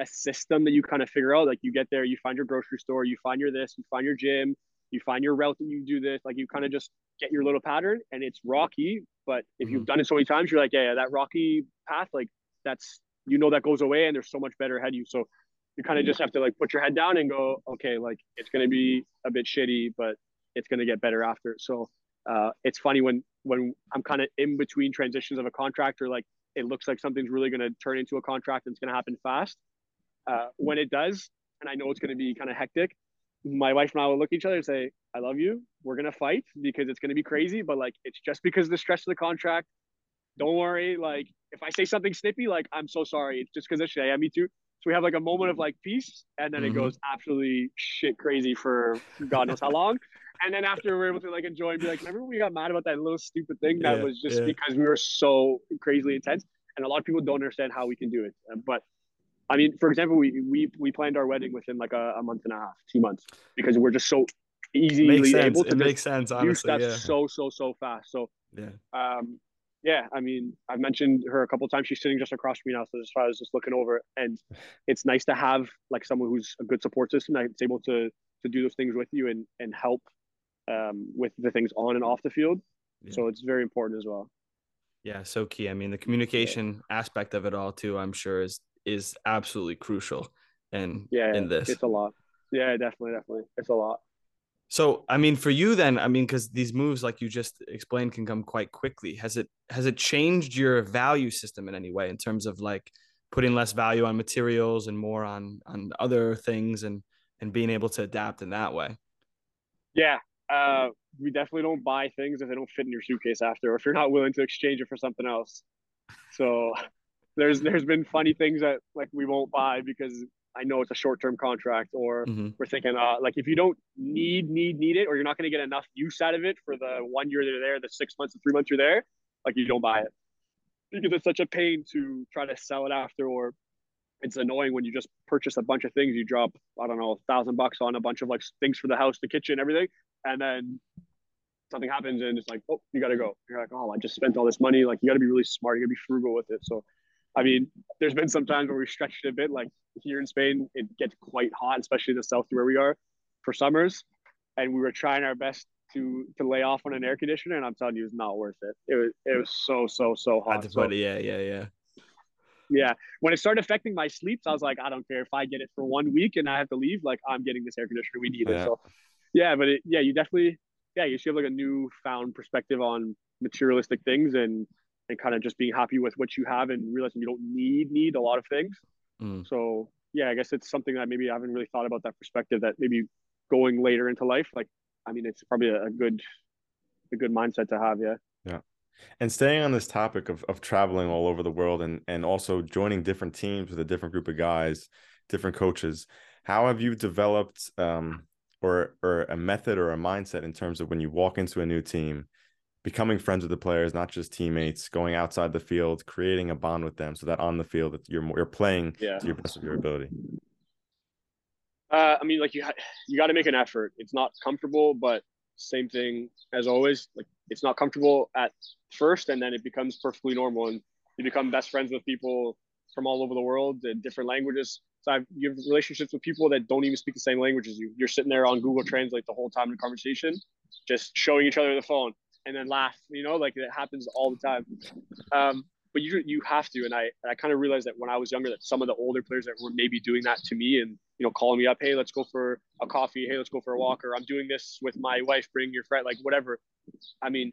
a system that you kind of figure out. Like you get there, you find your grocery store, you find your this, you find your gym, you find your route that you do this. Like you kind of just get your little pattern and it's rocky. But if mm-hmm. you've done it so many times, you're like, yeah, yeah, that rocky path, like that's you know that goes away and there's so much better ahead of you. So you kind of just have to like put your head down and go, okay, like it's gonna be a bit shitty, but it's gonna get better after. So uh, it's funny when when I'm kind of in between transitions of a contract or like it looks like something's really gonna turn into a contract and it's gonna happen fast. Uh, when it does, and I know it's gonna be kind of hectic, my wife and I will look at each other and say, I love you. We're going to fight because it's going to be crazy, but like, it's just because of the stress of the contract. Don't worry. Like, if I say something snippy, like, I'm so sorry. It's just because it's yeah, me too. So we have like a moment of like peace, and then mm-hmm. it goes absolutely shit crazy for God knows how long. And then after we're able to like enjoy and be like, remember we got mad about that little stupid thing that yeah, was just yeah. because we were so crazily intense. And a lot of people don't understand how we can do it. But I mean, for example, we we we planned our wedding within like a, a month and a half, two months, because we're just so easily able to it makes sense honestly that yeah. so so so fast so yeah um yeah i mean i've mentioned her a couple times. She's sitting just across from me now so as far as just looking over and it's nice to have like someone who's a good support system that's able to to do those things with you and and help um with the things on and off the field. Yeah. so it's very important as well. Yeah so key. I mean the communication yeah. aspect of it all too i'm sure is is absolutely crucial and yeah in this. it's a lot. Yeah definitely definitely. It's a lot so i mean for you then i mean because these moves like you just explained can come quite quickly. Has it has it changed your value system in any way in terms of like putting less value on materials and more on on other things and and being able to adapt in that way? Yeah uh, we definitely don't buy things if they don't fit in your suitcase after or if you're not willing to exchange it for something else. So there's there's been funny things that like we won't buy because I know it's a short term contract, or mm-hmm. we're thinking uh, like if you don't need need need it, or you're not going to get enough use out of it for the one year they're there, the six months, the three months you're there, like you don't buy it because it's such a pain to try to sell it after, or it's annoying when you just purchase a bunch of things, you drop I don't know a thousand bucks on a bunch of like things for the house, the kitchen, everything, and then something happens and it's like oh you got to go. You're like oh I just spent all this money, like you got to be really smart, you got to be frugal with it. So I mean, there's been some times where we stretched it a bit. Like here in Spain, it gets quite hot, especially the south where we are for summers. And we were trying our best to to lay off on an air conditioner, and I'm telling you, it's not worth it. It was it was so so so hot. So, yeah, yeah, yeah. Yeah. When it started affecting my sleeps, I was like, I don't care if I get it for one week and I have to leave. Like I'm getting this air conditioner. We need yeah. it. So yeah, but it, yeah, you definitely yeah, you should have like a newfound perspective on materialistic things and and kind of just being happy with what you have and realizing you don't need need a lot of things. Mm. So yeah, I guess it's something that maybe I haven't really thought about that perspective that maybe going later into life, like I mean, it's probably a, a good a good mindset to have. Yeah. Yeah. And staying on this topic of, of traveling all over the world and, and also joining different teams with a different group of guys, different coaches, how have you developed um, or or a method or a mindset in terms of when you walk into a new team, becoming friends with the players, not just teammates, going outside the field, creating a bond with them so that on the field you're you're playing yeah. to your best of your ability. Uh, I mean, like you, ha- you got to make an effort. It's not comfortable, but same thing as always. Like it's not comfortable at first, and then it becomes perfectly normal, and you become best friends with people from all over the world in different languages. So I've you have relationships with people that don't even speak the same language as you. You're sitting there on Google Translate the whole time in conversation, just showing each other the phone and then laugh. You know, like it happens all the time. Um, but you you have to, and I and I kind of realized that when I was younger, that some of the older players that were maybe doing that to me, and you know, calling me up, hey, let's go for a coffee, hey, let's go for a walk, or I'm doing this with my wife, bring your friend, like whatever. I mean,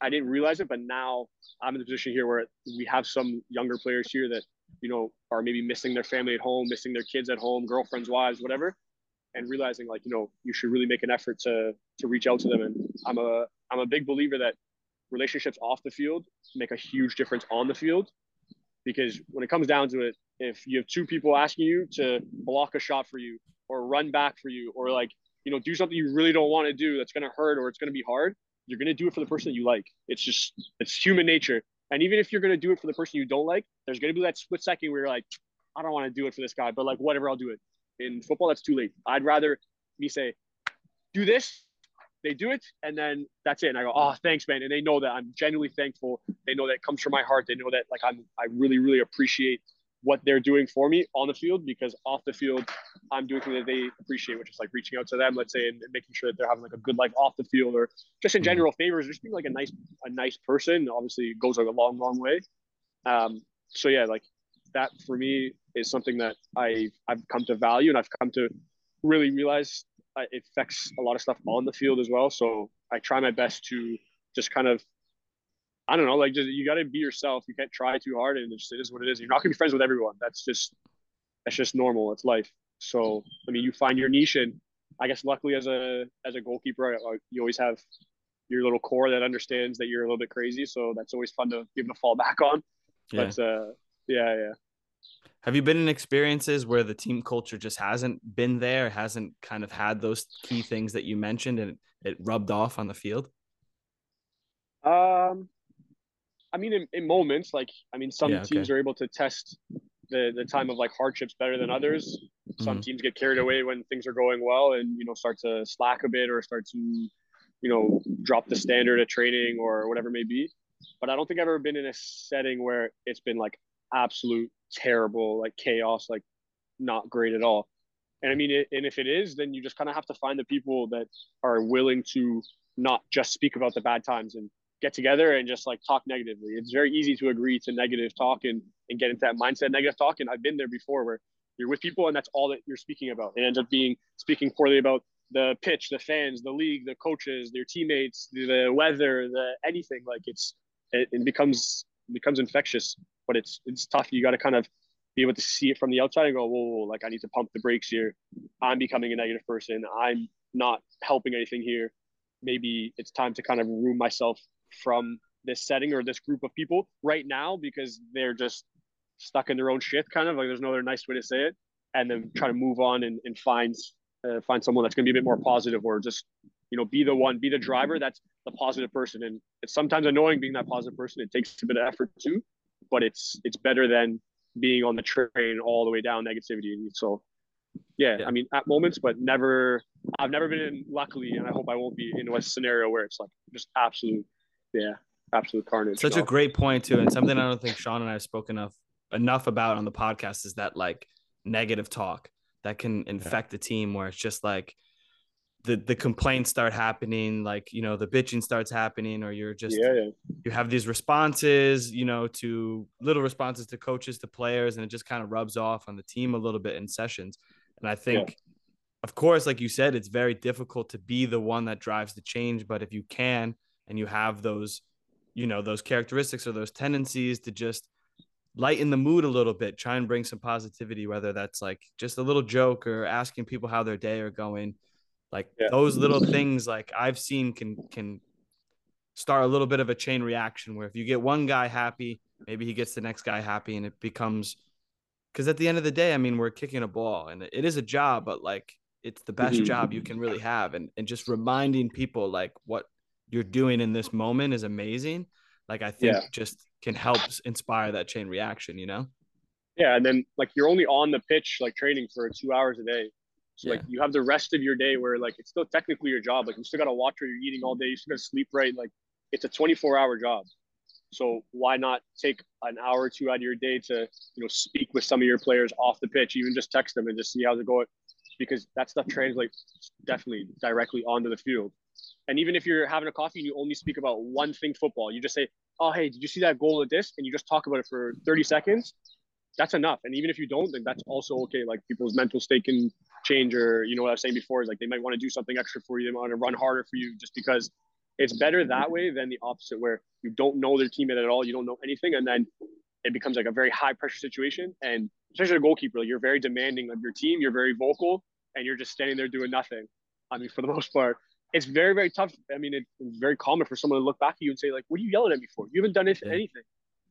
I didn't realize it, but now I'm in the position here where we have some younger players here that you know, are maybe missing their family at home, missing their kids at home, girlfriends, wives, whatever, and realizing like, you know, you should really make an effort to to reach out to them. And I'm a I'm a big believer that relationships off the field make a huge difference on the field because when it comes down to it, if you have two people asking you to block a shot for you or run back for you or like you know do something you really don't want to do that's going to hurt or it's going to be hard you're going to do it for the person that you like. It's just it's human nature. And even if you're going to do it for the person you don't like there's going to be that split second where you're like i don't want to do it for this guy but like whatever i'll do it. In football that's too late. I'd rather me say do this they do it and then that's it. And i go oh thanks man. And they know that i'm genuinely thankful. They know that comes from my heart. They know that like i'm i really really appreciate what they're doing for me on the field because off the field i'm doing things that they appreciate which is like reaching out to them let's say and, and making sure that they're having like a good life off the field or just in mm-hmm. general favors just being like a nice a nice person obviously goes like a long long way. Um so yeah like that for me is something that i i've come to value and i've come to really realize it affects a lot of stuff on the field as well so i try my best to just kind of I don't know, like just you got to be yourself. You can't try too hard, and it, just, it is what it is. You're not gonna be friends with everyone. That's just that's just normal. It's life. So I mean, you find your niche, and I guess luckily as a as a goalkeeper, you always have your little core that understands that you're a little bit crazy. So that's always fun to be able to fall back on. Yeah. But uh, yeah, yeah. Have you been in experiences where the team culture just hasn't been there, hasn't kind of had those key things that you mentioned, and it rubbed off on the field? Um, I mean, in, in moments, like I mean, some yeah, okay. teams are able to test the the time of like hardships better than others. Some mm-hmm. teams get carried away when things are going well, and you know start to slack a bit or start to, you know, drop the standard of training or whatever it may be. But I don't think I've ever been in a setting where it's been like absolute terrible, like chaos, like not great at all. And I mean, it, and if it is, then you just kind of have to find the people that are willing to not just speak about the bad times and get together and just like talk negatively. It's very easy to agree to negative talk and, and get into that mindset, negative talk. And I've been there before where you're with people and that's all that you're speaking about. It ends up being speaking poorly about the pitch, the fans, the league, the coaches, their teammates, the weather, the anything. Like it's it, it becomes becomes infectious, but it's it's tough. You got to kind of be able to see it from the outside and go, whoa, whoa, like I need to pump the brakes here. I'm becoming a negative person. I'm not helping anything here. Maybe it's time to kind of remove myself from this setting or this group of people right now because they're just stuck in their own shit kind of like there's no other nice way to say it and then try to move on and, and find uh, find someone that's going to be a bit more positive or just you know be the one be the driver that's the positive person and it's sometimes annoying being that positive person it takes a bit of effort too but it's it's better than being on the train all the way down negativity so yeah, yeah, I mean at moments, but never. I've never been in. Luckily, and I hope I won't be in a scenario where it's like just absolute yeah, absolute carnage. Such a great point too, and something I don't think Sean and I have spoken of enough about on the podcast is that like negative talk that can infect yeah. the team, where it's just like the the complaints start happening, like you know the bitching starts happening, or you're just yeah, yeah. you have these responses, you know, to little responses to coaches to players, and it just kind of rubs off on the team a little bit in sessions. And I think. Yeah. Of course, like you said, it's very difficult to be the one that drives the change. But if you can, and you have those you know those characteristics or those tendencies to just lighten the mood a little bit try and bring some positivity whether that's like just a little joke or asking people how their day are going like yeah. those little things like i've seen can can start a little bit of a chain reaction where if you get one guy happy maybe he gets the next guy happy and it becomes because at the end of the day i mean we're kicking a ball and it is a job but like it's the best mm-hmm. job you can really have and, and just reminding people like what you're doing in this moment is amazing like i think yeah. just can help inspire that chain reaction you know yeah and then like you're only on the pitch like training for two hours a day so yeah. like you have the rest of your day where like it's still technically your job like you still got to watch what you're eating all day you still got to sleep right like it's a 24 hour job so why not take an hour or two out of your day to you know speak with some of your players off the pitch even just text them and just see how's it going because that stuff translates definitely directly onto the field and even if you're having a coffee and you only speak about one thing football, you just say, "Oh, hey, did you see that goal at this?" and you just talk about it for 30 seconds. That's enough. And even if you don't, then that's also okay. Like people's mental state can change, or you know what I was saying before is like they might want to do something extra for you. They want to run harder for you just because it's better that way than the opposite where you don't know their teammate at all, you don't know anything, and then it becomes like a very high pressure situation. And especially a goalkeeper, like you're very demanding of your team. You're very vocal, and you're just standing there doing nothing. I mean, for the most part, it's very very tough. I mean, it's very common for someone to look back at you and say like, "What are you yelling at me for? You haven't done anything." Yeah.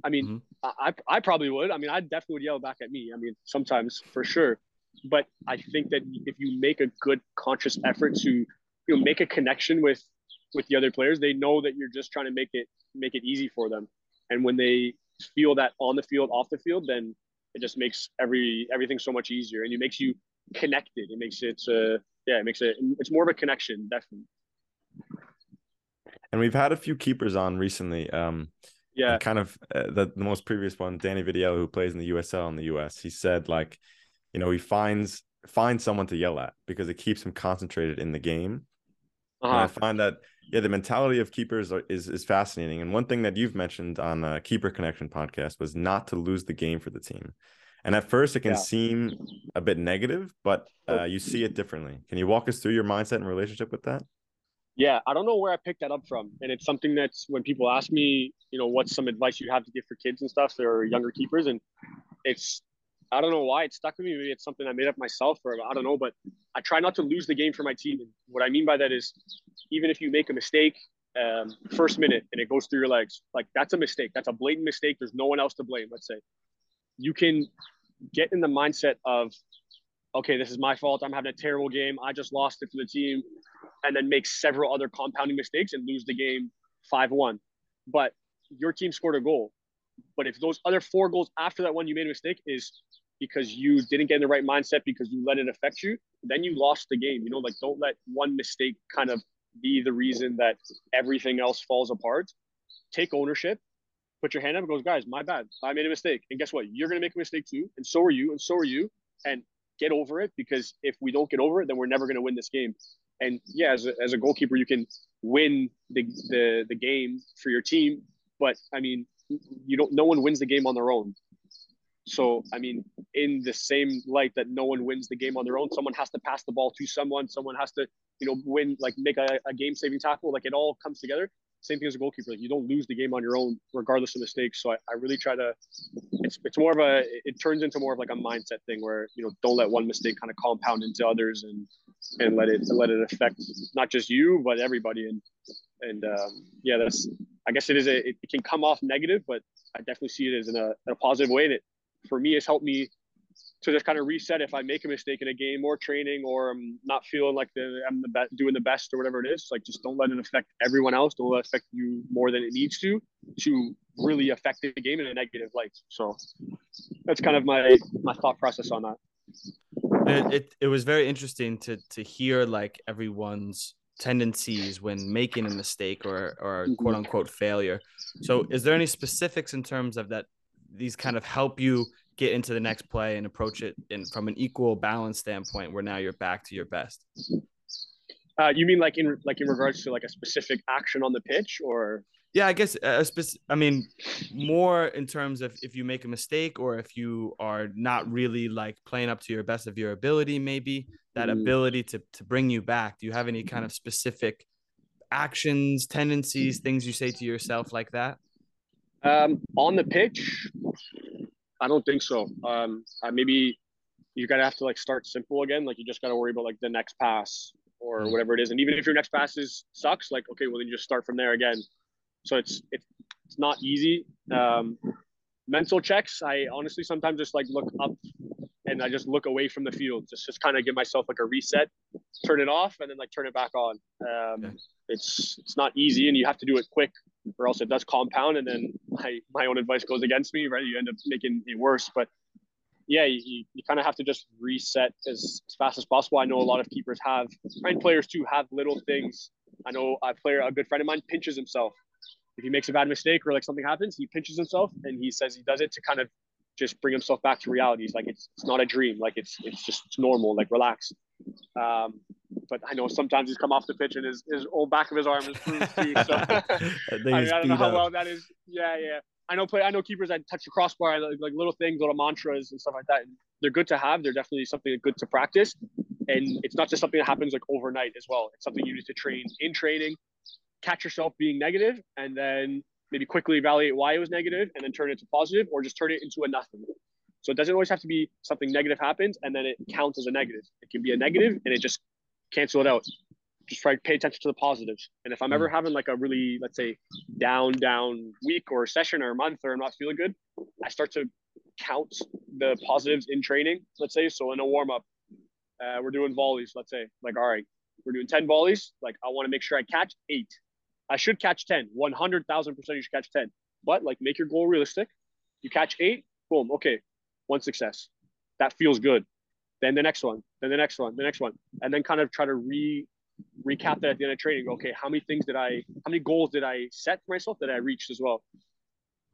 I mean, mm-hmm. I I probably would. I mean, I definitely would yell back at me. I mean, sometimes for sure. But I think that if you make a good conscious effort to you know make a connection with with the other players, they know that you're just trying to make it make it easy for them. And when they feel that on the field, off the field, then it just makes every everything so much easier, and it makes you connected. It makes it uh, yeah, it makes it it's more of a connection, definitely. And we've had a few keepers on recently. Um, yeah, kind of uh, the, the most previous one, Danny Vitiello, who plays in the USL in the US. He said like, you know, he finds finds someone to yell at because it keeps him concentrated in the game. Uh-huh. I find that yeah, the mentality of keepers are, is is fascinating. And one thing that you've mentioned on the Keeper Connection podcast was not to lose the game for the team. And at first, it can yeah. seem a bit negative, but uh, you see it differently. Can you walk us through your mindset and relationship with that? Yeah, I don't know where I picked that up from, and it's something that's when people ask me, you know, what's some advice you have to give for kids and stuff or younger keepers, and it's I don't know why it stuck with me. Maybe it's something I made up myself, or I don't know. But I try not to lose the game for my team. And what I mean by that is, even if you make a mistake um, first minute and it goes through your legs, like that's a mistake. That's a blatant mistake. There's no one else to blame. Let's say you can get in the mindset of, okay, this is my fault. I'm having a terrible game. I just lost it to the team, and then make several other compounding mistakes and lose the game five one. But your team scored a goal. But if those other four goals after that one you made a mistake is because you didn't get in the right mindset because you let it affect you, then you lost the game. You know, like don't let one mistake kind of be the reason that everything else falls apart. Take ownership, put your hand up and goes, guys, my bad. I made a mistake. And guess what? You're gonna make a mistake too. And so are you, and so are you. And get over it because if we don't get over it, then we're never gonna win this game. And yeah, as a, as a goalkeeper, you can win the, the the game for your team, but I mean, you don't. No one wins the game on their own. So, I mean, in the same light that no one wins the game on their own, someone has to pass the ball to someone, someone has to, you know, win, like make a, a game saving tackle. Like it all comes together. Same thing as a goalkeeper. Like you don't lose the game on your own, regardless of mistakes. So I, I really try to, it's, it's more of a, it turns into more of like a mindset thing where, you know, don't let one mistake kind of compound into others and, and let it, let it affect not just you, but everybody. And, and um, yeah, that's, I guess it is a, it, can come off negative, but I definitely see it as in a, in a positive way. It, for me has helped me to just kind of reset if I make a mistake in a game or training or I'm not feeling like the, I'm the be- doing the best or whatever it is. Like just don't let it affect everyone else. Don't let it affect you more than it needs to to really affect the game in a negative light. So that's kind of my my thought process on that. It, it, it was very interesting to to hear like everyone's tendencies when making a mistake or or mm-hmm. quote unquote failure. So is there any specifics in terms of that these kind of help you get into the next play and approach it in from an equal balance standpoint where now you're back to your best? Uh, you mean like in like in regards to like a specific action on the pitch or? Yeah i guess a spec- i mean more in terms of if you make a mistake or if you are not really like playing up to your best of your ability maybe that mm. ability to to bring you back. Do you have any kind of specific actions tendencies things you say to yourself like that um, on the pitch, I don't think so. Um, maybe you gotta have to like start simple again. Like you just gotta worry about like the next pass or mm. whatever it is. And even if your next pass is sucks, like okay, well then you just start from there again. So it's it's it's not easy. Um, mental checks. I honestly sometimes just like look up and I just look away from the field. Just just kind of give myself like a reset, turn it off, and then like turn it back on. Um, okay. It's it's not easy, and you have to do it quick or else it does compound and then my, my own advice goes against me, right? You end up making it worse. But yeah, you, you kind of have to just reset as, as fast as possible. I know a lot of keepers have, and players too, have little things. I know a player, a good friend of mine, pinches himself. If he makes a bad mistake or like something happens, he pinches himself and he says he does it to kind of just bring himself back to reality. It's like it's, it's not a dream. Like it's it's just it's normal. Like relax. Um, but I know sometimes he's come off the pitch and his, his old back of his arm is bruised too. So I, mean, I, don't know how well that is. Yeah, yeah. I know play. I know keepers that touch the crossbar, like, like little things, little mantras and stuff like that. They're good to have. They're definitely something good to practice, and it's not just something that happens like overnight as well. It's something you need to train in training. Catch yourself being negative, and then maybe quickly evaluate why it was negative and then turn it into positive or just turn it into a nothing. So it doesn't always have to be something negative happens and then it counts as a negative. It can be a negative and it just cancel it out. Just try to pay attention to the positives. And if I'm ever having like a really, let's say, down, down week or session or a month or I'm not feeling good, I start to count the positives in training. Let's say, so in a warm up, uh, we're doing volleys. Let's say, like, all right, we're doing 10 volleys. Like, I want to make sure I catch eight. I should catch 10. 100,000% you should catch 10. But like, make your goal realistic. You catch eight, boom, okay, one success. That feels good. Then the next one, then the next one, the next one, and then kind of try to re recap that at the end of training. Okay, how many things did I, how many goals did I set for myself that I reached as well?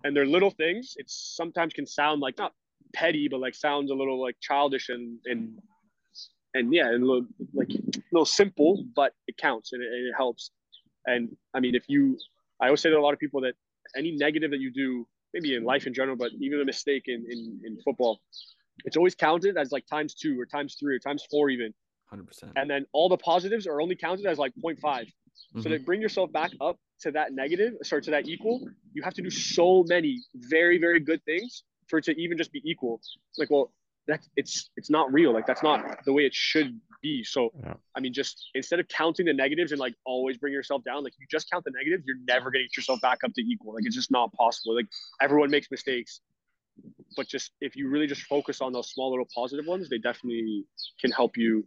And they're little things. It sometimes can sound like not petty, but like sounds a little like childish and and and yeah, and little, like a little simple, but it counts and it, and it helps. And I mean, if you, I always say to a lot of people that any negative that you do, maybe in life in general, but even a mistake in, in, in football, it's always counted as like times two or times three or times four even. 100%. And then all the positives are only counted as like 0.5. Mm-hmm. So to bring yourself back up to that negative, sorry, to that equal, you have to do so many very, very good things for it to even just be equal. It's Like, well, that's it's it's not real. Like that's not the way it should be. So Yeah. I mean, just instead of counting the negatives and like always bring yourself down, like you just count the negatives, you're never gonna get yourself back up to equal. Like it's just not possible. Like everyone makes mistakes. But just if you really just focus on those small little positive ones, they definitely can help you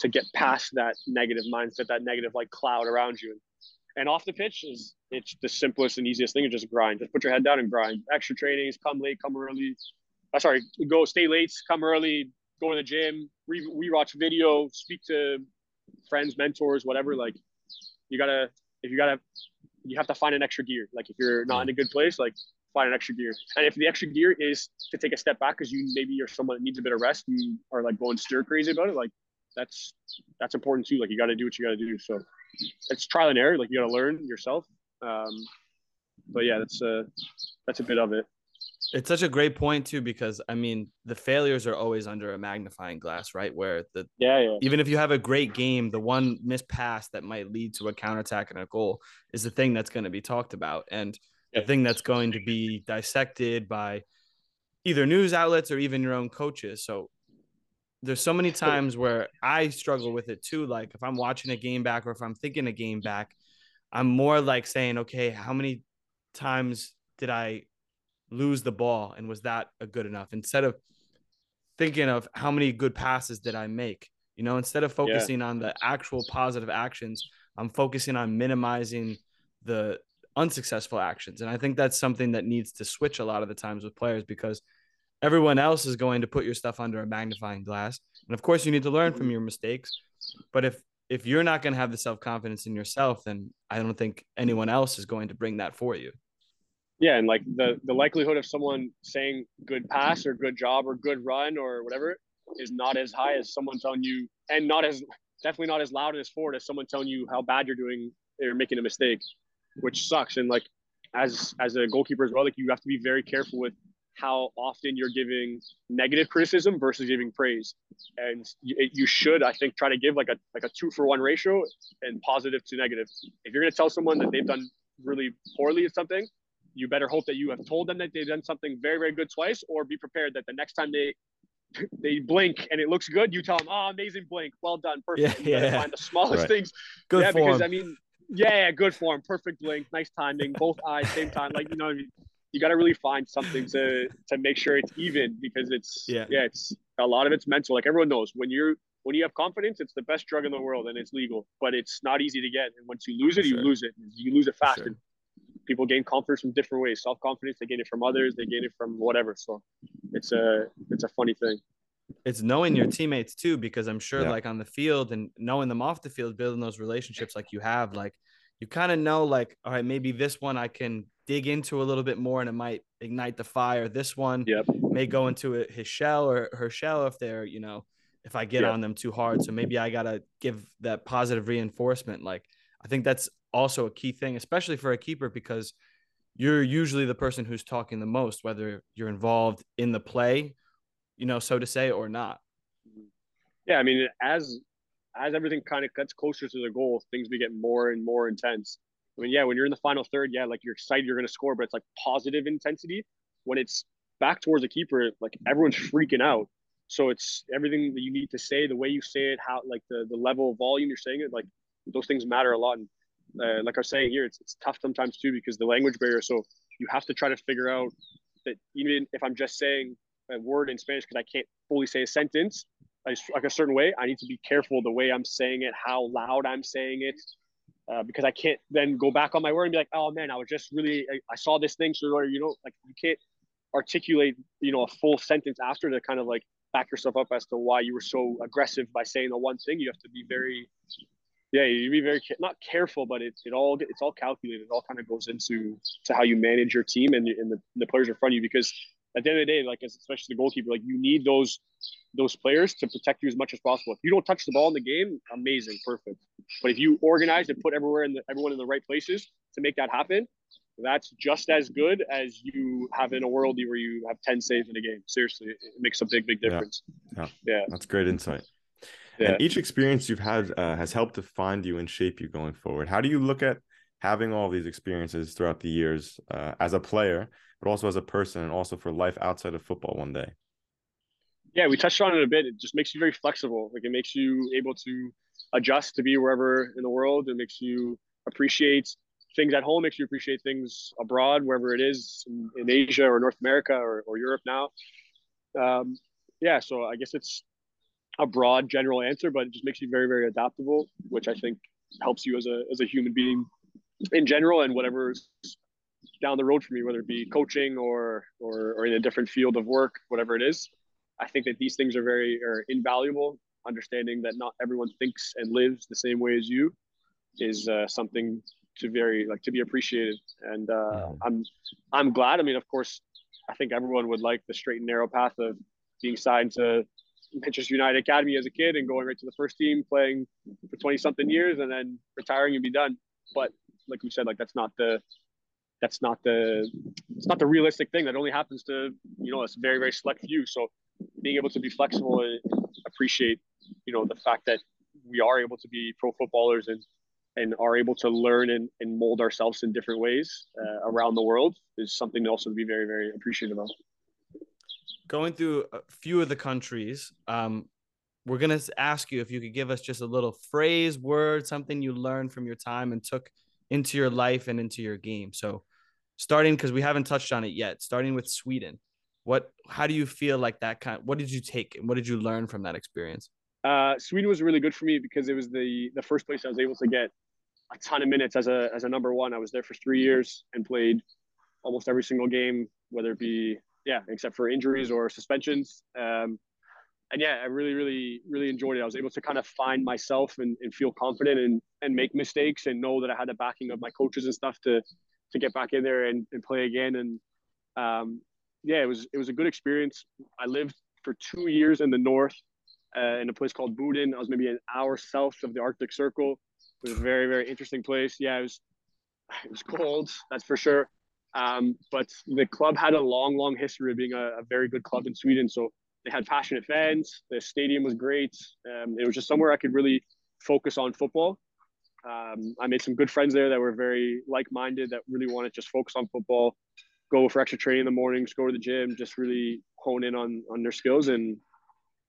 to get past that negative mindset, that negative like cloud around you. And off the pitch is it's the simplest and easiest thing to just grind. Just put your head down and grind. Extra trainings, come late, come early. Uh, sorry, go stay late, come early, go to the gym, re watch video, speak to friends, mentors, whatever. Like you gotta if you gotta you have to find an extra gear. Like if you're not in a good place, like find an extra gear. And if the extra gear is to take a step back because you maybe you're someone that needs a bit of rest, you are like going stir crazy about it, like that's that's important too. Like you gotta do what you gotta do. So it's trial and error, like you gotta learn yourself. Um but yeah, that's uh that's a bit of it. It's such a great point too, because I mean, the failures are always under a magnifying glass, right? Where the Yeah, yeah. even if you have a great game, the one missed pass that might lead to a counterattack and a goal is the thing that's going to be talked about, and Yeah. the thing that's going to be dissected by either news outlets or even your own coaches. So there's so many times where I struggle with it too. Like if I'm watching a game back or if I'm thinking a game back, I'm more like saying, okay, how many times did I lose the ball and was that a good enough instead of thinking of how many good passes did I make? You know, instead of focusing on the actual positive actions, I'm focusing on minimizing the unsuccessful actions. And I think that's something that needs to switch a lot of the times with players because everyone else is going to put your stuff under a magnifying glass. And of course, you need to learn from mm-hmm. your mistakes. But if if you're not going to have the self confidence in yourself, then I don't think anyone else is going to bring that for you. Yeah, and like the the likelihood of someone saying good pass or good job or good run or whatever is not as high as someone telling you, and not as definitely not as loud and as forward as someone telling you how bad you're doing or making a mistake, which sucks. And like as as a goalkeeper as well, like you have to be very careful with how often you're giving negative criticism versus giving praise. And you, you should, I think, try to give like a like a two for one ratio and positive to negative. If you're going to tell someone that they've done really poorly at something, you better hope that you have told them that they've done something very very good twice, or be prepared that the next time they they blink and it looks good, you tell them, "Oh, amazing blink, well done, perfect." Yeah, you gotta yeah. find the smallest Right. things. Good yeah, form. because I mean, yeah, yeah, good form, perfect blink, nice timing, both eyes same time. Like you know, what I mean? you got to really find something to to make sure it's even because it's Yeah. yeah, it's a lot of it's mental. Like everyone knows, when you're when you have confidence, it's the best drug in the world and it's legal, but it's not easy to get. And once you lose it, For you sure. lose it. You lose it fast. sure. And people gain confidence from different ways. Self confidence, they gain it from others, they gain it from whatever. So it's a it's a funny thing. it's knowing your teammates too because i'm sure Yeah. like on the field and knowing them off the field building those relationships like you have like you kind of know like all right maybe this one i can dig into a little bit more and it might ignite the fire this one Yep. may go into it, his shell or her shell if they're you know if i get Yeah. on them too hard so maybe i gotta give that positive reinforcement like i think that's also a key thing especially for a keeper because you're usually the person who's talking the most whether you're involved in the play you know so to say or not Yeah, I mean, as as everything kind of gets closer to the goal, things begin more and more intense. I mean, yeah, when you're in the final third, yeah, like you're excited you're gonna score, but it's like positive intensity. When it's back towards the keeper, like everyone's freaking out. So it's everything that you need to say, the way you say it, how like the the level of volume you're saying it, like those things matter a lot. And uh, like I was saying here, it's it's tough sometimes too because the language barrier. So you have to try to figure out that even if I'm just saying a word in Spanish because I can't fully say a sentence like a certain way, I need to be careful the way I'm saying it, how loud I'm saying it, uh, because I can't then go back on my word and be like, oh man, I was just really I, I saw this thing, so you know, like you can't articulate you know a full sentence after to kind of like back yourself up as to why you were so aggressive by saying the one thing. You have to be very yeah, you be very not careful, but it, it all it's all calculated. It all kind of goes into to how you manage your team and, and the, the players in front of you. Because at the end of the day, like especially the goalkeeper, like you need those those players to protect you as much as possible. If you don't touch the ball in the game, amazing, perfect. But if you organize and put everywhere in the, everyone in the right places to make that happen, that's just as good as you have in a world where you have 10 saves in a game. Seriously, it makes a big, big difference. Yeah. yeah. yeah. That's great insight. Yeah. And each experience you've had uh, has helped define you and shape you going forward. How do you look at having all these experiences throughout the years uh, as a player, but also as a person and also for life outside of football one day? Yeah, we touched on it a bit. It just makes you very flexible. Like it makes you able to adjust to be wherever in the world. It makes you appreciate things at home, makes you appreciate things abroad, wherever it is in, in Asia or North America or, or Europe now. Um, yeah, so I guess it's a broad general answer, but it just makes you very, very adaptable, which I think helps you as a as a human being in general and whatever's down the road for me, whether it be coaching or or or in a different field of work, whatever it is. I think that these things are very are invaluable. Understanding that not everyone thinks and lives the same way as you is uh, something to very like to be appreciated. And uh, yeah. I'm I'm glad. I mean, of course, I think everyone would like the straight and narrow path of being signed to Manchester United Academy as a kid and going right to the first team, playing for 20 something years and then retiring and be done. But like we said, like that's not the that's not the it's not the realistic thing. That only happens to you know a very very select few. So being able to be flexible and appreciate you know the fact that we are able to be pro footballers and and are able to learn and, and mold ourselves in different ways uh, around the world is something to also be very very appreciative of going through a few of the countries, um, we're gonna ask you if you could give us just a little phrase, word, something you learned from your time and took into your life and into your game. So, starting because we haven't touched on it yet. Starting with Sweden, what? How do you feel like that kind? What did you take and what did you learn from that experience? Uh, Sweden was really good for me because it was the the first place I was able to get a ton of minutes as a as a number one. I was there for three years and played almost every single game, whether it be yeah, except for injuries or suspensions. Um, and yeah, I really, really, really enjoyed it. I was able to kind of find myself and, and feel confident and, and make mistakes and know that I had the backing of my coaches and stuff to, to get back in there and, and play again. And um, yeah, it was, it was a good experience. I lived for two years in the North uh, in a place called Boden. I was maybe an hour south of the Arctic Circle. It was a very, very interesting place. Yeah, it was, it was cold, that's for sure. Um, but the club had a long, long history of being a, a, very good club in Sweden. So they had passionate fans. The stadium was great. Um, it was just somewhere I could really focus on football. Um, I made some good friends there that were very like-minded, that really wanted to just focus on football, go for extra training in the mornings, go to the gym, just really hone in on on their skills. And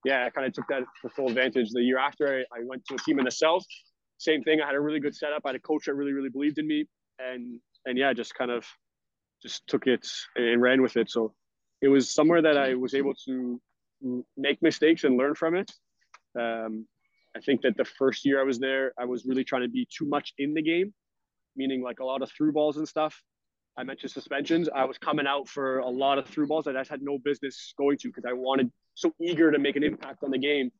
yeah, I kind of took that to full advantage. The year after, I, I went to a team in the south. Same thing. I had a really good setup. I had a coach that really, really believed in me, and and yeah, just kind of just took it and ran with it. So it was somewhere that I was able to make mistakes and learn from it. Um, I think that the first year I was there, I was really trying to be too much in the game, meaning like a lot of through balls and stuff. I mentioned suspensions. I was coming out for a lot of through balls that I had no business going to because I wanted so eager to make an impact on the game.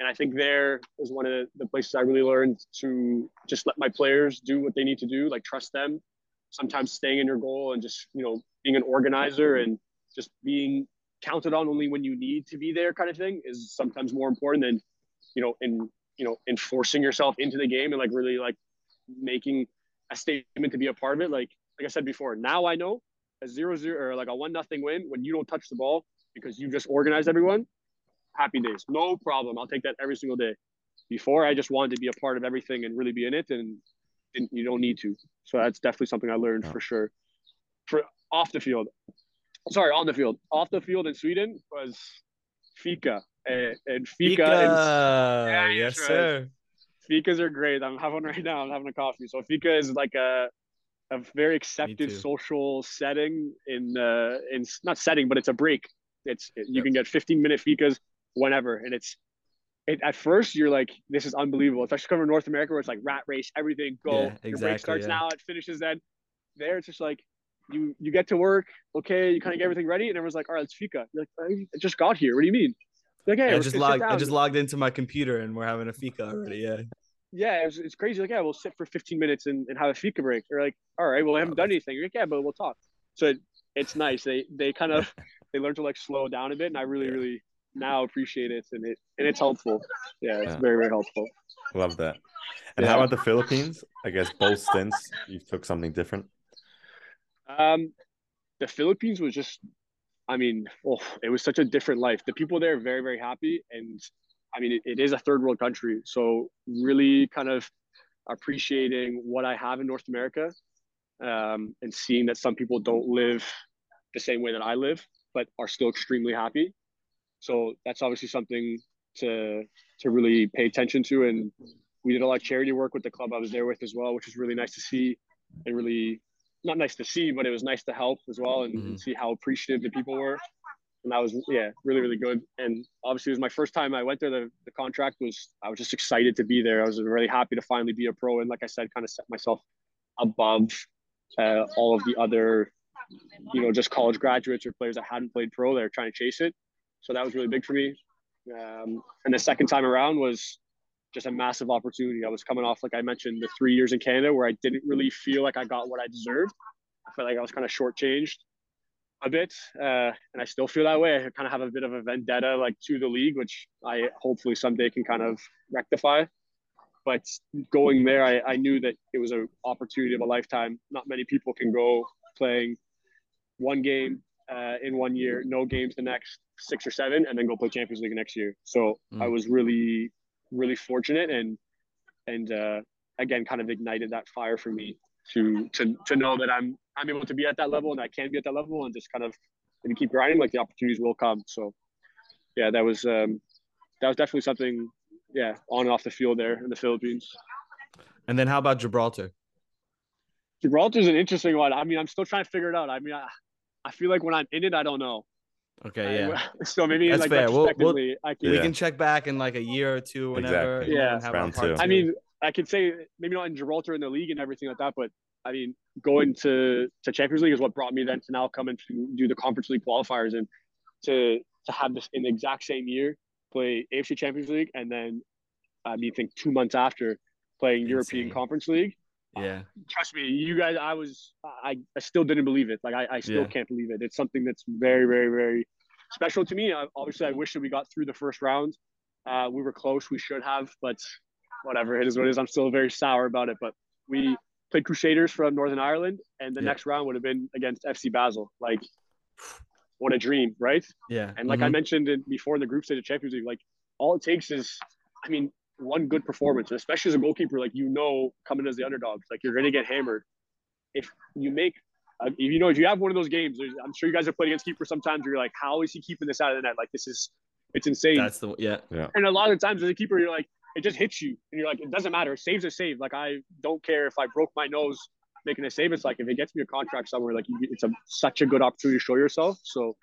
And I think there is one of the places I really learned to just let my players do what they need to do, like trust them sometimes staying in your goal and just you know being an organizer and just being counted on only when you need to be there kind of thing is sometimes more important than you know in you know enforcing yourself into the game and like really like making a statement to be a part of it. Like like i said before now i know a zero zero or like a one nothing win when you don't touch the ball because you just organized everyone happy days. No problem. I'll take that every single day. Before i just wanted to be a part of everything and really be in it and didn't, you don't need to. So that's definitely something I learned Yeah. for sure. For off the field, sorry, on the field, off the field in Sweden was fika and, and fika, Fika. and Yeah, yes, right. sir. fikas are great. I'm having one right now. I'm having a coffee. So fika is like a a very accepted social setting in uh in not setting, but it's a break. It's it, you Yep. can get 15 minute fikas whenever, and it's it, at first you're like this is unbelievable, especially coming to North America where it's like rat race, everything go. Yeah, Your break exactly, starts yeah. now, it finishes then. There it's just like you you get to work, okay, you kind of get everything ready, and everyone's like, all right, let's fika. You're like, I just got here. What do you mean? Like, hey, I just logged. I just logged into my computer and we're having a fika already. Yeah. yeah, it's, it's crazy. Like, yeah, we'll sit for 15 minutes and, and have a fika break. They're like, all right, well, I haven't done anything. You're like, yeah, but we'll talk. So it, it's nice. They they kind of they learn to like slow down a bit, and I really Yeah. really now appreciate it, and it and it's helpful. Yeah, it's Yeah. very very helpful. Love that. And Yeah. how about the Philippines? I guess both stints you took something different. Um, the Philippines was just, I mean, oh, it was such a different life. The people there are very very happy, and I mean, it, it is a third world country, so really kind of appreciating what I have in North America, um, and seeing that some people don't live the same way that I live, but are still extremely happy. So that's obviously something to to really pay attention to, and we did a lot of charity work with the club I was there with as well, which was really nice to see, and really not nice to see, but it was nice to help as well and, and see how appreciative the people were. And that was yeah, really really good. And obviously, it was my first time I went there. The, the contract was I was just excited to be there. I was really happy to finally be a pro, and like I said, kind of set myself above uh, all of the other, you know, just college graduates or players that hadn't played pro. They're trying to chase it. So that was really big for me. Um, and the second time around was just a massive opportunity. I was coming off, like I mentioned, the three years in Canada where I didn't really feel like I got what I deserved. I felt like I was kind of shortchanged a bit, uh, and I still feel that way. I kind of have a bit of a vendetta like to the league, which I hopefully someday can kind of rectify. But going there, I, I knew that it was an opportunity of a lifetime. Not many people can go playing one game uh, in one year, no games the next six or seven, and then go play Champions League next year. So I Mm. was really, really fortunate, and and uh, again, kind of ignited that fire for me to to to know that I'm I'm able to be at that level and I can be at that level, and just kind of you keep grinding, like the opportunities will come. So yeah, that was um, that was definitely something. Yeah, on and off the field there in the Philippines. And then how about Gibraltar? Gibraltar's an interesting one. I mean, I'm still trying to figure it out. I mean, I, I feel like when I'm in it, I don't know. Okay, yeah. I- so maybe That's like fair. We'll- we'll- I can. We Yeah. can check back in like a year or two, whenever. Exactly. Yeah. and have Round our two. I mean, I could say maybe not in Gibraltar in the league and everything like that, but I mean, going to to Champions League is what brought me then to now come and to do the Conference League qualifiers and to to have this in the exact same year play AFC Champions League and then I mean, think two months after playing European Conference League. Yeah. Trust me, you guys, I was, I, I still didn't believe it. Like I, I still Yeah. can't believe it. It's something that's very, very, very special to me. I, obviously, I wish that we got through the first round. Uh, we were close. We should have, but whatever. It is what it is. I'm still very sour about it. But we played Crusaders from Northern Ireland, and the Yeah. next round would have been against FC Basel. Like, what a dream, right? Yeah. And like I Mhm. mentioned before in the group stage of Champions League, like all it takes is, I mean, one good performance, and especially as a goalkeeper, like you know, coming as the underdog, like you're going to get hammered. If you make, uh, if, you know, if you have one of those games, I'm sure you guys have played against keepers sometimes. Where you're like, how is he keeping this out of the net? Like this is, it's insane. That's the yeah. and a lot of times as a keeper, you're like, it just hits you, and you're like, it doesn't matter. Saves a save. Like I don't care if I broke my nose making a save. It's like if it gets me a contract somewhere, like you- it's a such a good opportunity to show yourself. So,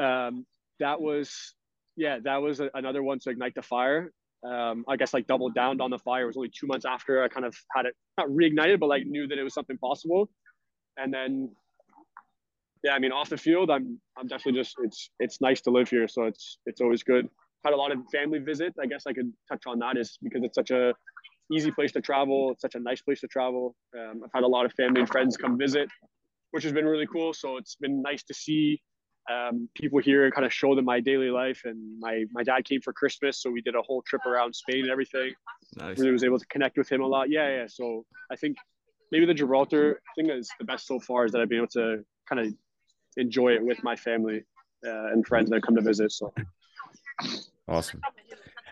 um, that was, yeah, that was a, another one to ignite the fire. Um, I guess like doubled down on the fire. It was only two months after I kind of had it not reignited, but like knew that it was something possible. And then, yeah, I mean, off the field, I'm I'm definitely just it's it's nice to live here, so it's it's always good. Had a lot of family visits. I guess I could touch on that is because it's such a easy place to travel. It's such a nice place to travel. Um, I've had a lot of family and friends come visit, which has been really cool. So it's been nice to see um, people here and kind of show them my daily life. And my my dad came for Christmas, so we did a whole trip around Spain and everything. Nice. Really was able to connect with him a lot. Yeah, yeah. So I think maybe the Gibraltar thing is the best so far is that I've been able to kind of enjoy it with my family uh, and friends that come to visit. So Awesome.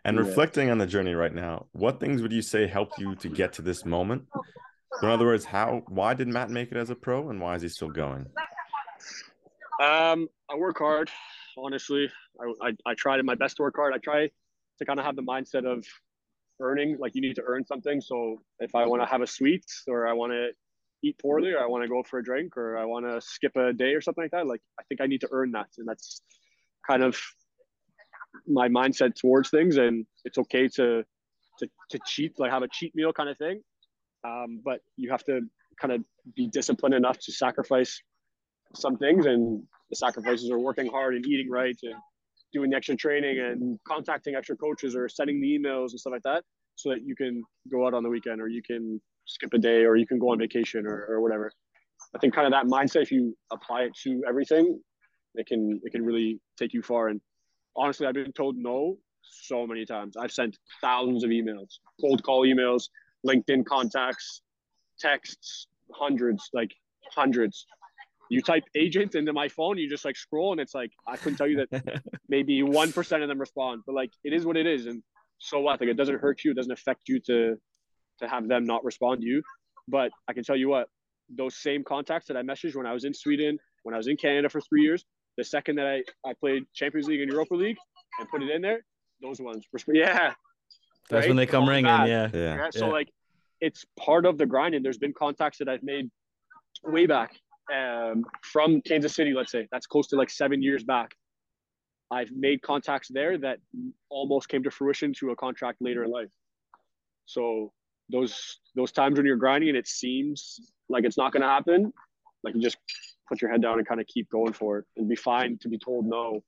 And Yeah. reflecting on the journey right now, what things would you say helped you to get to this moment? So in other words, how why did Matt make it as a pro and why is he still going? Um, I work hard, honestly. I, I, I try to my best to work hard. I try to kind of have the mindset of earning, like you need to earn something. So if I want to have a sweet or I want to eat poorly or I want to go for a drink or I want to skip a day or something like that, like I think I need to earn that. And that's kind of my mindset towards things. And it's okay to, to, to cheat, like have a cheat meal kind of thing. Um, but you have to kind of be disciplined enough to sacrifice some things and the sacrifices are working hard and eating right and doing the extra training and contacting extra coaches or sending the emails and stuff like that so that you can go out on the weekend or you can skip a day or you can go on vacation or, or whatever. I think kind of that mindset if you apply it to everything it can it can really take you far. And honestly i've been told no so many times. I've sent thousands of emails cold call emails linkedin contacts texts hundreds like hundreds you type agent into my phone, you just like scroll, and it's like I couldn't tell you that maybe one percent of them respond, but like it is what it is, and so what? Like it doesn't hurt you, it doesn't affect you to to have them not respond to you. But I can tell you what, those same contacts that I messaged when I was in Sweden, when I was in Canada for three years, the second that I I played Champions League and Europa League and put it in there, those ones, resp- yeah, That's right? when they come Call ringing. Yeah. Yeah. Yeah, so Yeah. like it's part of the grind and there's been contacts that I've made way back um, from Kansas City, let's say. That's close to like seven years back. I've made contacts there that almost came to fruition to a contract later in life. So those those times when you're grinding and it seems like it's not gonna happen, like you just put your head down and kind of keep going for it and be fine to be told no.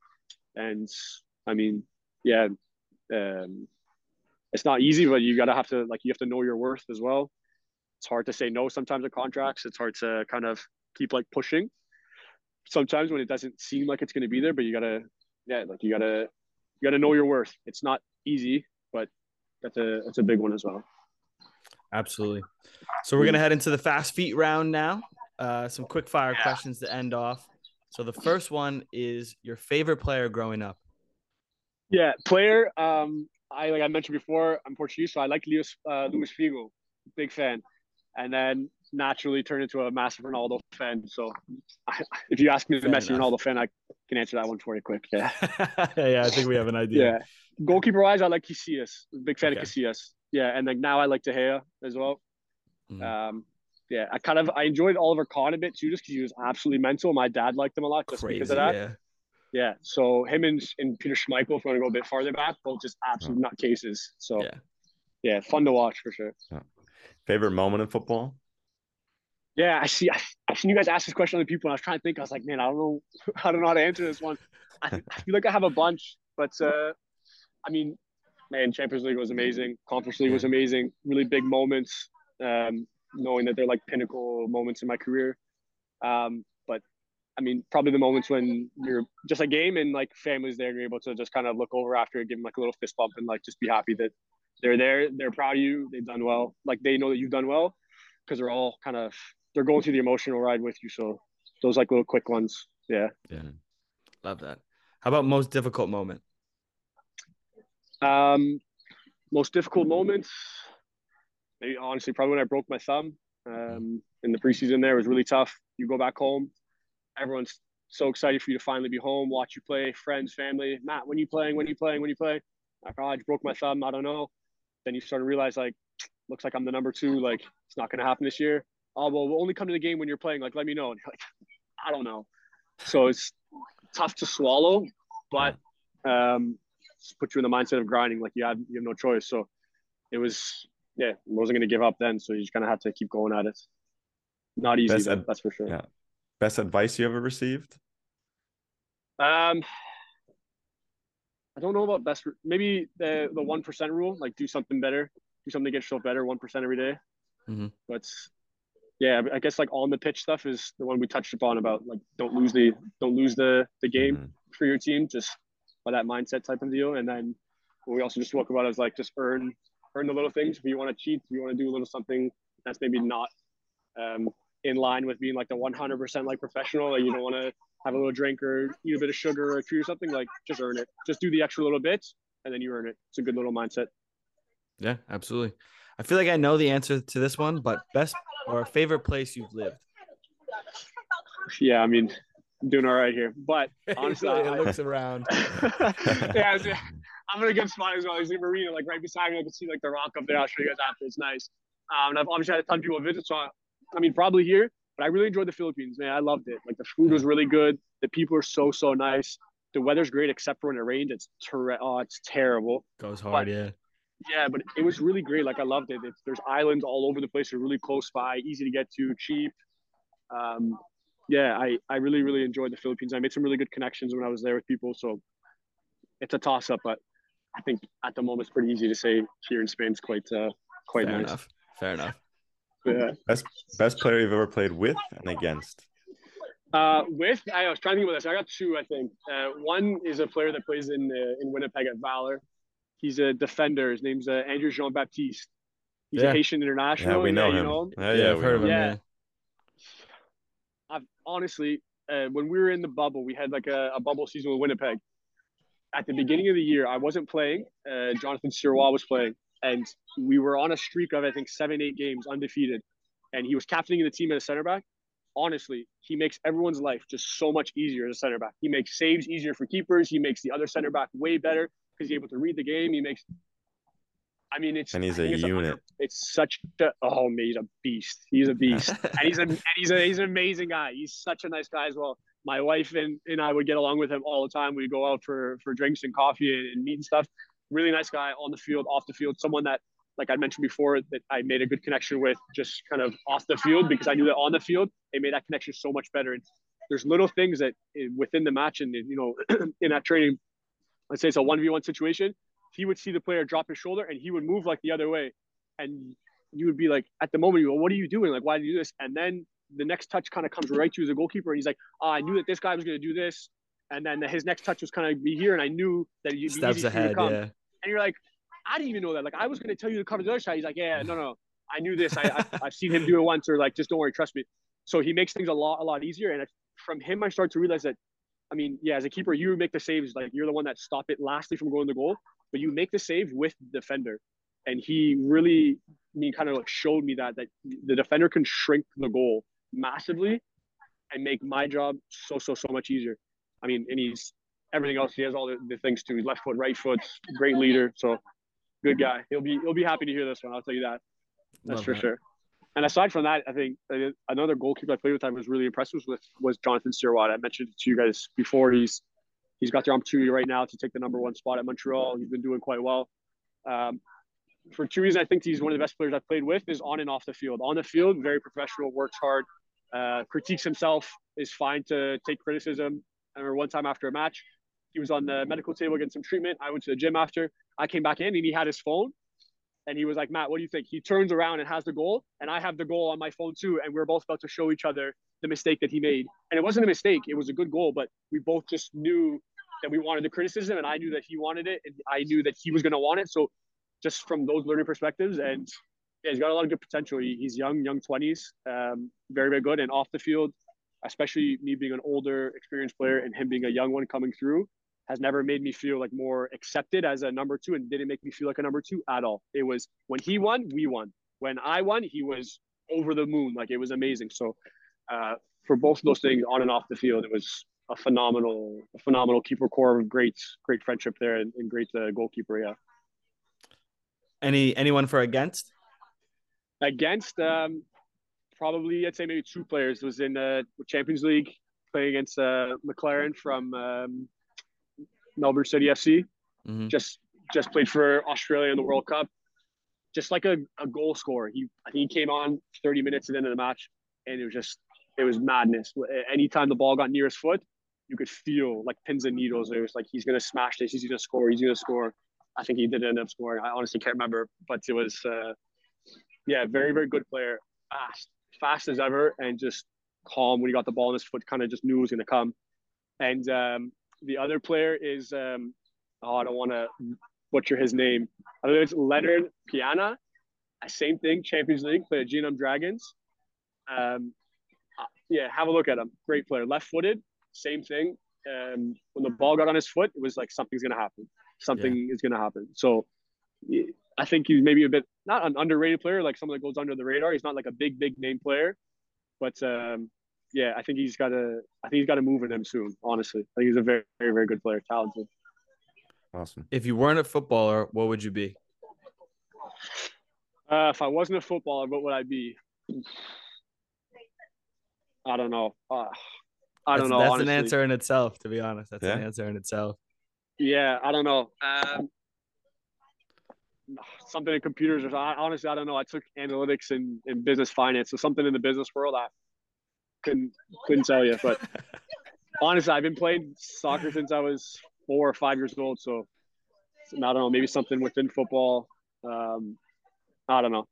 And I mean, yeah, um, it's not easy, but you gotta have to like you have to know your worth as well. It's hard to say no sometimes to contracts. It's hard to kind of keep like pushing. Sometimes when it doesn't seem like it's gonna be there, but you gotta yeah, like you gotta you gotta know your worth. It's not easy, but that's a that's a big one as well. Absolutely. So we're gonna head into the fast feet round now. Uh, some quick fire Yeah. questions to end off. So the first one is your favorite player growing up. Yeah, player. Um, I like I mentioned before, I'm Portuguese, so I like Luis uh, Luis Figo, big fan, and then naturally turned into a massive Ronaldo fan. So, I, if you ask me the Messi. Ronaldo fan, I can answer that one for you quick. Yeah, yeah, I think we have an idea. yeah. Goalkeeper wise, I like Casillas. Big fan Okay. of Casillas. Yeah, and like now I like De Gea as well. Mhm. Um, yeah, I kind of I enjoyed Oliver Kahn a bit too, just because he was absolutely mental. My dad liked him a lot just Crazy. because of that. Yeah. Yeah, so him and, and Peter Schmeichel, if you want to go a bit farther back, both just absolute nutcases. So Yeah. yeah. fun to watch for sure. Favorite moment in football? Yeah, I see. I, seen you guys ask this question to other people, and I was trying to think. I was like, man, I don't know, I don't know how to answer this one. I, I feel like I have a bunch, but uh, I mean, man, Champions League was amazing. Conference League was amazing. Really big moments. Um, knowing that they're like pinnacle moments in my career. Um, but I mean, probably the moments when you're just a game and like family's there and you're able to just kind of look over after it, give them like a little fist bump and like just be happy that they're there, they're proud of you, they've done well, like they know that you've done well because they're all kind of they're going through the emotional ride with you. So those like little quick ones, yeah. Yeah. Love that. How about most difficult moment? Um, most difficult moments, maybe honestly, probably when I broke my thumb. Um, in the preseason, there it was really tough. You go back home, everyone's so excited for you to finally be home, watch you play, friends, family. Matt, when you playing? When you playing? When you play? Like, oh, I just broke my thumb. I don't know. Then you start to realize, like, looks like I'm the number two. Like, it's not going to happen this year. Oh, well, we'll only come to the game when you're playing. Like, let me know. And you're like, I don't know. So it's tough to swallow, but um, put you in the mindset of grinding. Like you have you have no choice. So it was yeah, I wasn't gonna give up then. So you just kind of have to keep going at it. Not easy, Best ad- that's for sure. yeah. Best advice you ever received? Um, I don't know about best. Maybe the the one percent rule. Like do something better. Do something to get yourself better. One percent every day. Mhm. But yeah, I guess like on the pitch stuff is the one we touched upon about like don't lose the don't lose the the game Mhm. for your team just by that mindset type of deal. And then what we also just spoke about is like just earn earn the little things. If you want to cheat, if you want to do a little something that's maybe not um, in line with being like the 100% like professional, like you don't want to have a little drink or eat a bit of sugar or treat or something, like just earn it. Just do the extra little bits and then you earn it. It's a good little mindset. Yeah, absolutely. I feel like I know the answer to this one, but best or favorite place you've lived. Yeah, I mean, I'm doing all right here, but honestly, it I, looks around. yeah, I'm in a good spot as well. There's a marina like right beside me. I can see like the rock up there. I'll show you guys after. It's nice. Um, and I've obviously had a ton of people visit, so I, I mean, probably here, but I really enjoyed the Philippines, man. I loved it. Like the food was really good. The people are so so nice. The weather's great except for when it rains. It's ter- oh, it's terrible. Goes hard, yeah. Yeah, but it was really great. Like I loved it. It's, there's islands all over the place. They're really close by, easy to get to, cheap. Um, yeah, I, I really really enjoyed the Philippines. I made some really good connections when I was there with people. So it's a toss up, but I think at the moment it's pretty easy to say here in Spain is quite uh, quite Fair nice. enough. Fair enough. Yeah. Best best player you've ever played with and against. Uh, with I was trying to think about this. I got two, I think. Uh, one is a player that plays in uh, in Winnipeg at Valour. He's a defender. His name's uh, Andrew Jean Baptiste. He's Yeah. a Haitian international. Yeah, we know you him. know Yeah, Yeah, yeah, I've heard of him. Yeah. Yeah. I've honestly, uh, when we were in the bubble, we had like a, a bubble season with Winnipeg. At the beginning of the year, I wasn't playing. Uh, Jonathan Sirois was playing, and we were on a streak of I think seven, eight games undefeated. And he was captaining the team as a center back. Honestly, he makes everyone's life just so much easier as a center back. He makes saves easier for keepers. He makes the other center back way better because he's able to read the game. He makes. I mean, it's And he's a think it's unit. it's such a oh man, he's a beast. He's a beast and he's a and he's a he's an amazing guy. He's such a nice guy as well. My wife and, and I would get along with him all the time. We'd go out for for drinks and coffee and, and meet and stuff. Really nice guy on the field, off the field. Someone that, like I mentioned before, that I made a good connection with just kind of off the field because I knew that on the field they made that connection so much better. And there's little things that eh, within the match and you know in that training, let's say it's a one v one situation, he would see the player drop his shoulder and he would move like the other way, and you would be like, at the moment, you go, "What are you doing? Like, why do you do this?" And then the next touch kind of comes right to you as a goalkeeper, and he's like, oh, "I knew that this guy was going to do this," and then his next touch was kind of be here, and I knew that you'd be Steps easy you to ahead, come. yeah. And you're like, "I didn't even know that. Like, I was going to tell you to cover the other side." He's like, "Yeah, no, no, I knew this. I, I I've seen him do it once, or like, just don't worry, trust me." So he makes things a lot a lot easier, and I, from him, I started to realize that. I mean, yeah, as a keeper, you make the saves. Like you're the one that stop it lastly from going to goal, but you make the save with the defender, and he really, I mean, kind of like showed me that that the defender can shrink the goal massively, and make my job so so so much easier. I mean, and he's everything else. He has all the, the things too. Left foot, right foot, great leader. So good guy. He'll be he'll be happy to hear this one. I'll tell you that. That's Love for that. sure. And aside from that, I think uh, another goalkeeper I played with I was really impressed with was Jonathan Sirois. I mentioned it to you guys before. He's he's got the opportunity right now to take the number one spot at Montreal. He's been doing quite well. Um, for two reasons, I think he's one of the best players I've played with. Is on and off the field. On the field, very professional, works hard, uh, critiques himself. Is fine to take criticism. I remember one time after a match, he was on the medical table getting some treatment. I went to the gym after. I came back in and he had his phone and he was like, Matt, what do you think? He turns around and has the goal, and I have the goal on my phone too. And we are both about to show each other the mistake that he made. And it wasn't a mistake, it was a good goal, but we both just knew that we wanted the criticism, and I knew that he wanted it, and I knew that he was going to want it. So just from those learning perspectives, and yeah, he's got a lot of good potential. He, he's young, young 20s, um, very, very good. And off the field, especially me being an older, experienced player and him being a young one coming through, has never made me feel like more accepted as a number two and didn't make me feel like a number two at all. It was when he won, we won. When I won, he was over the moon. Like it was amazing. So uh, for both of those things on and off the field, it was a phenomenal, a phenomenal keeper core of great, great friendship there and, and great uh, goalkeeper. Yeah. Any anyone for against? Against um, probably I'd say maybe two players. It was in uh, Champions League playing against uh, McLaren from um, Melbourne City FC. Mhm. Just just played for Australia in the World Cup. Just like a, a goal scorer. He I think he came on 30 minutes at the end of the match, and it was just it was madness. Anytime the ball got near his foot, you could feel like pins and needles. It was like he's gonna smash this. He's gonna score. He's gonna score. I think he did end up scoring. I honestly can't remember, but it was uh, yeah, very very good player. Fast, fast as ever, and just calm when he got the ball in his foot. Kind of just knew it was gonna come. And um, the other player is um, oh I don't want to butcher his name. I think it's Leonard Pllana. Uh, Same thing, Champions League, played at Jeonnam Dragons. Um, uh, yeah, have a look at him. Great player, left-footed. Same thing. Um, when the ball got on his foot, it was like something's gonna happen. something is going to happen. So I think he's maybe a bit not an underrated player, like someone that goes under the radar. He's not like a big, big name player, but um, yeah, I think he's got to. I think he's got to move in him soon. Honestly, I think he's a very, very, very good player, talented. Awesome. If you weren't a footballer, what would you be? Uh, if I wasn't a footballer, what would I be? I don't know. Uh, I don't That's, know. that's honestly. an answer in itself. To be honest, that's an answer in itself. Yeah, I don't know. Um, something in computers or I, honestly, I don't know. I took analytics and, and business finance, so something in the business world. I couldn't couldn't tell you, but honestly, I've been playing soccer since I was four or five years old. So I don't know, maybe something within football. Um, I don't know.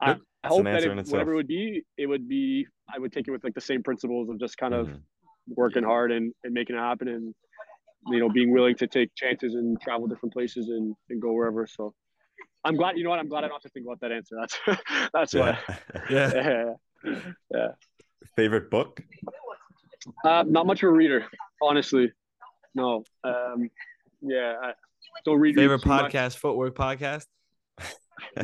I, That's hope an that it, whatever it would be, it would be. I would take it with like the same principles of just kind of Mhm. working hard and, and making it happen and you know being willing to take chances and travel different places and, and go wherever so i'm glad you know what i'm glad i don't have to think about that answer that's that's Yeah. why Yeah. yeah yeah Favorite book? uh, not much of a reader honestly no um yeah I don't read Favorite too much. podcast, footwork podcast.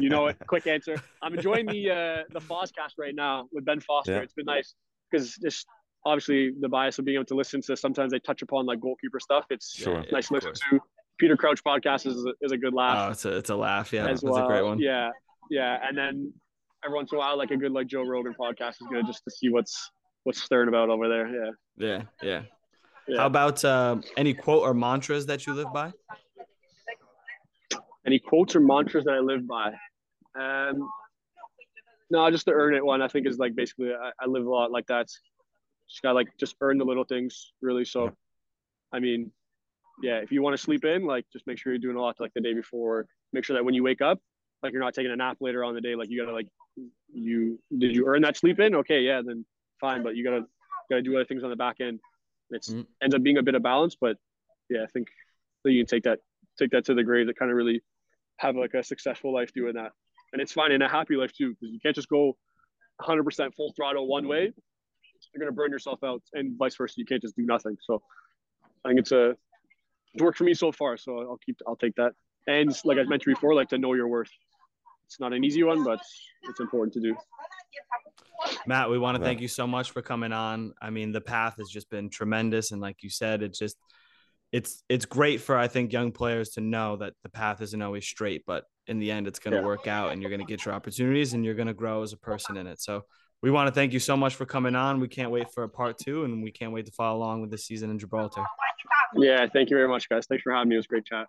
you know it quick answer i'm enjoying the uh the Fozcast right now with ben foster Yeah. it's been nice because just obviously the bias of being able to listen to sometimes they touch upon like goalkeeper stuff it's Sure. Yeah, nice to listen course. to Peter Crouch podcast is a, is a good laugh Oh, it's a it's a laugh. Yeah, as that's well. a great one. Yeah, yeah, and then every once in a while, like a good like Joe Rogan podcast is good just to see what's what's stirring about over there. Yeah, Yeah, yeah. yeah. How about uh, any quote or mantras that you live by? Any quotes or mantras that I live by? Um, no, just the earn it one. I think is like basically I, I live a lot like that. Just got to like just earn the little things really. So, Yeah. I mean, yeah, if you want to sleep in, like just make sure you're doing a lot like the day before. Make sure that when you wake up, like you're not taking a nap later on the day. Like you gotta like you did you earn that sleep in? Okay, yeah, then fine. But you gotta gotta do other things on the back end. It's Mm. ends up being a bit of balance, but yeah, I think that you can take that take that to the grave. That kind of really have like a successful life doing that, and it's fine in a happy life too, because you can't just go 100% full throttle one way. You're gonna burn yourself out, and vice versa. You can't just do nothing. So I think it's a it's worked for me so far. So I'll keep I'll take that. And like I mentioned before, like to know your worth. It's not an easy one, but it's important to do. Matt, we want to Yeah. thank you so much for coming on. I mean, the path has just been tremendous, and like you said, it's just it's it's great for I think young players to know that the path isn't always straight, but in the end, it's going to Yeah. work out, and you're going to get your opportunities, and you're going to grow as a person in it. So we want to thank you so much for coming on. We can't wait for a part two, and we can't wait to follow along with the season in Gibraltar. Yeah, thank you very much, guys. Thanks for having me. It was a great chat.